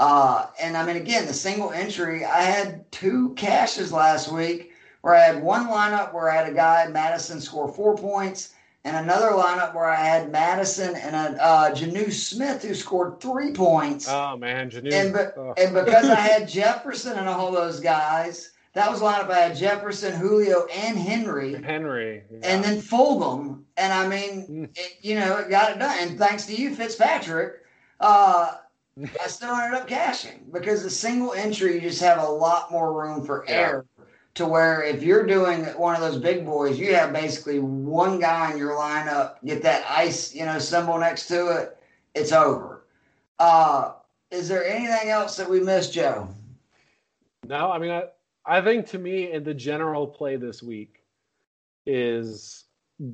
Uh, and I mean, again, the single entry, I had two cashes last week where I had one lineup where I had a guy, Mattison, score four points, and another lineup where I had Mattison and a uh, Jonnu Smith who scored three points. Oh man, Jonnu! And, be- oh. and because I had Jefferson and all those guys, that was lined up. I had Jefferson, Julio, and Henry. Henry. Yeah. And then Fulgham. And I mean, mm. it, you know, it got it done. And thanks to you, Fitzpatrick, uh, I still ended up cashing because the single entry, you just have a lot more room for yeah. error. To where if you're doing one of those big boys, you have basically one guy in your lineup, get that ice, you know, symbol next to it, it's over. Uh, is there anything else that we missed, Joe? No, I mean, I, I think to me, in the general play this week, is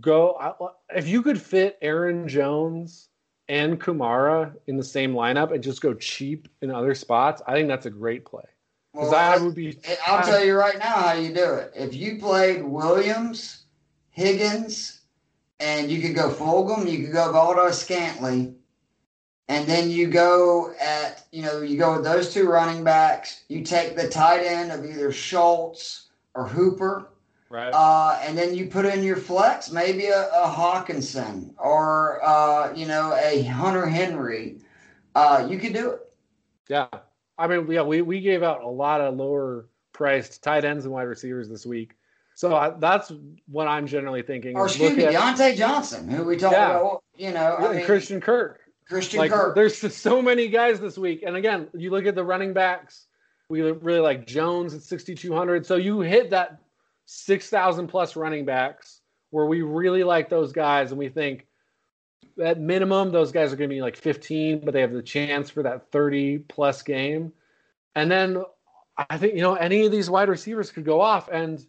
go if you could fit Aaron Jones and Kamara in the same lineup and just go cheap in other spots. I think that's a great play. Well, I would be. I'll tell you right now how you do it. If you played Williams, Higgins, and you could go Fulgham, you could go Valdes-Scantling, and then you go at, you know, you go with those two running backs. You take the tight end of either Schultz or Hooper. Right. Uh, and then you put in your flex, maybe a, a Hockenson or, uh, you know, a Hunter Henry. Uh, you could do it. Yeah. I mean, yeah, we, we gave out a lot of lower priced tight ends and wide receivers this week. So I, that's what I'm generally thinking. Or excuse me, at, Diontae Johnson, who we talked yeah. about, you know, yeah, I mean, Christian Kirk. Christian like, Kirk. There's so many guys this week, and again, you look at the running backs. We really like Jones at 6,200. So you hit that 6,000 plus running backs where we really like those guys, and we think at minimum those guys are going to be like 15, but they have the chance for that 30 plus game. And then I think you know any of these wide receivers could go off, and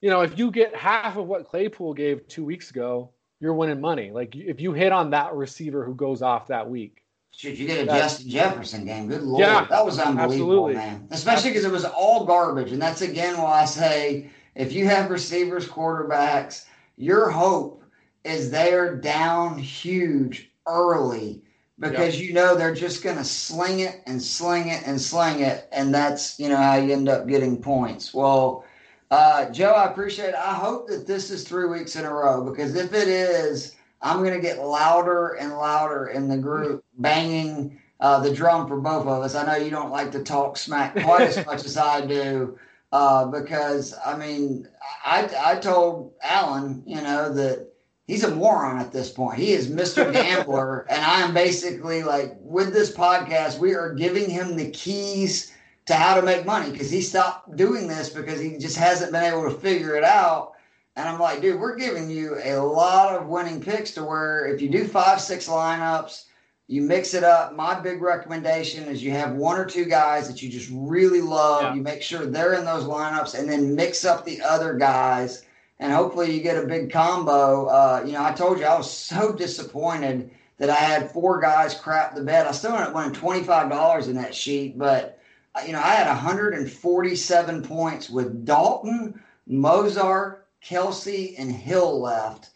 you know if you get half of what Claypool gave two weeks ago you're winning money. Like if you hit on that receiver who goes off that week. Should you get a Justin Jefferson game? Good lord, yeah, that was unbelievable, absolutely. man. Especially because it was all garbage, and that's again why I say if you have receivers, quarterbacks, your hope is they're down huge early because yep. you know they're just going to sling it and sling it and sling it, and that's you know how you end up getting points. Well, uh, Joe, I appreciate it. I hope that this is three weeks in a row because if it is, I'm going to get louder and louder in the group, banging uh, the drum for both of us. I know you don't like to talk smack quite as much as I do. Uh, because I mean, I I told Alan, you know, that he's a moron at this point. He is Mr. Gambler, and I am basically like with this podcast, we are giving him the keys to how to make money because he stopped doing this because he just hasn't been able to figure it out. And I'm like, dude, we're giving you a lot of winning picks to where if you do five, six lineups, you mix it up. My big recommendation is you have one or two guys that you just really love. Yeah. You make sure they're in those lineups and then mix up the other guys and hopefully you get a big combo. Uh, you know, I told you I was so disappointed that I had four guys crap the bed. I still ended up winning twenty five dollars in that sheet, but uh, you know I had 147 points with Dalton, Mostert, Kelce, and Hill left,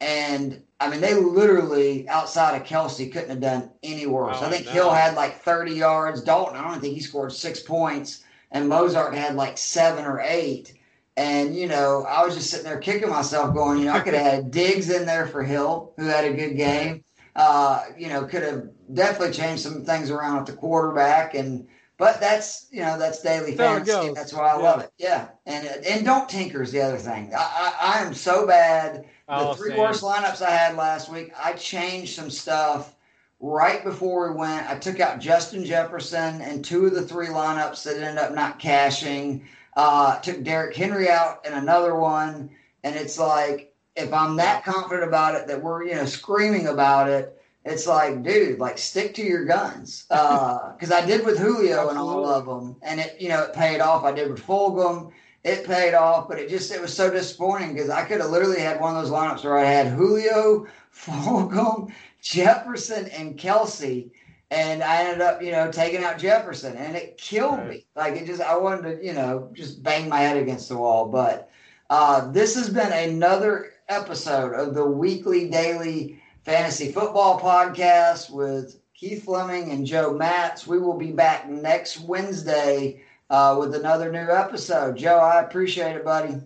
and I mean they literally outside of Kelce couldn't have done any worse. Oh, I think no. Hill had like 30 yards. Dalton, I don't think he scored six points, and Mostert had like seven or eight. And, you know, I was just sitting there kicking myself, going, you know, I could have had Diggs in there for Hill, who had a good game. Uh, you know, could have definitely changed some things around at the quarterback. And, but that's, you know, that's daily fantasy. That's why I yeah. love it. Yeah. And, and don't tinker is the other thing. I, I, I am so bad. The three same. worst lineups I had last week, I changed some stuff right before we went. I took out Justin Jefferson and two of the three lineups that ended up not cashing. Uh, took Derrick Henry out and another one, and it's like if I'm that confident about it that we're you know screaming about it, it's like, dude, like stick to your guns. Because uh, I did with Julio and all of them, and it you know it paid off. I did with Fulgham, it paid off, but it just it was so disappointing because I could have literally had one of those lineups where I had Julio, Fulgham, Jefferson, and Kelce, and I ended up, you know, taking out Jefferson, and it killed right. me. Like it just, I wanted to, you know, just bang my head against the wall. But uh, this has been another episode of the weekly daily fantasy football podcast with Keith Fleming and Joe Matz. We will be back next Wednesday uh, with another new episode. Joe, I appreciate it, buddy.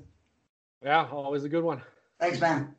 Yeah, always a good one. Thanks, man.